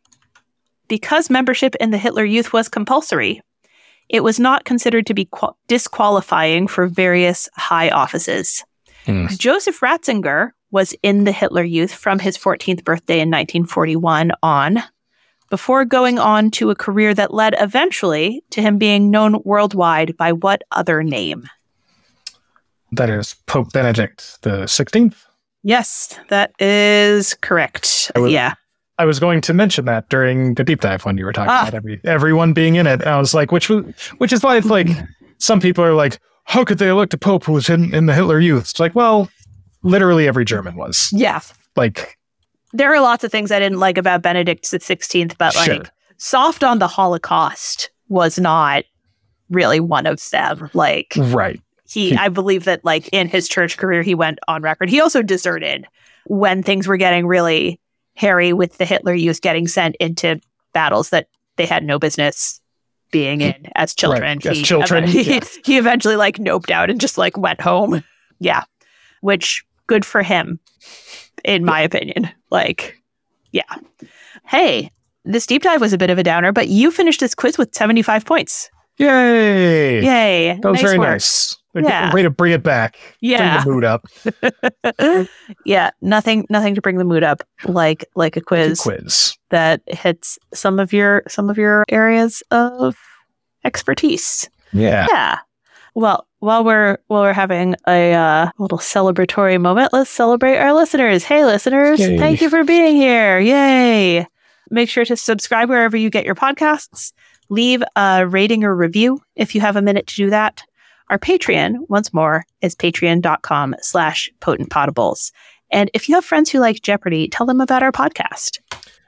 because membership in the Hitler Youth was compulsory, it was not considered to be qual- disqualifying for various high offices. Hmm. Joseph Ratzinger was in the Hitler Youth from his 14th birthday in 1941 on, before going on to a career that led eventually to him being known worldwide by what other name? That is Pope Benedict the 16th. Yes, that is correct. I was- yeah. I was going to mention that during the deep dive when you were talking Ah. about every everyone being in it. And I was like, which was, which is why it's like some people are like, how could they elect a pope who was in, in the Hitler Youth? It's like, well, literally every German was. Yeah. Like, There are lots of things I didn't like about Benedict the 16th, but like Sure. soft on the Holocaust was not really one of them. Like right. he, He- I believe that like in his church career, he went on record. He also deserted when things were getting really hairy with the Hitler Youth getting sent into battles that they had no business being in as children. as children, He, yes. he eventually like noped out and just like went home. Yeah. Which good for him, in my opinion. Like, yeah. Hey, this deep dive was a bit of a downer, but you finished this quiz with 75 points. Yay. Yay. That was nice very work. nice. A Yeah. Way to bring it back. Yeah. Bring the mood up. yeah. Nothing nothing to bring the mood up like like a quiz Quiz. that hits some of your some of your areas of expertise. Yeah. Yeah. Well, while we're while we're having a uh, little celebratory moment, let's celebrate our listeners. Hey, listeners! Yay. Thank you for being here. Yay! Make sure to subscribe wherever you get your podcasts. Leave a rating or review if you have a minute to do that. Our Patreon, once more, is patreon.com slash potentpodables. And if you have friends who like Jeopardy, tell them about our podcast.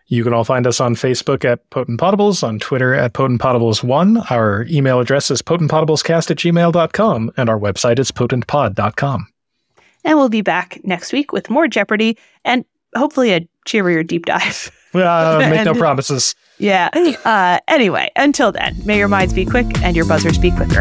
You can all find us on Facebook at Potent Podables, on Twitter at Potent Podables1. Our email address is potentpodablescast at gmail.com, and our website is potentpod.com. And we'll be back next week with more Jeopardy and hopefully a cheerier deep dive. Uh, make no promises. yeah. Uh, anyway, until then, may your minds be quick and your buzzers be quicker.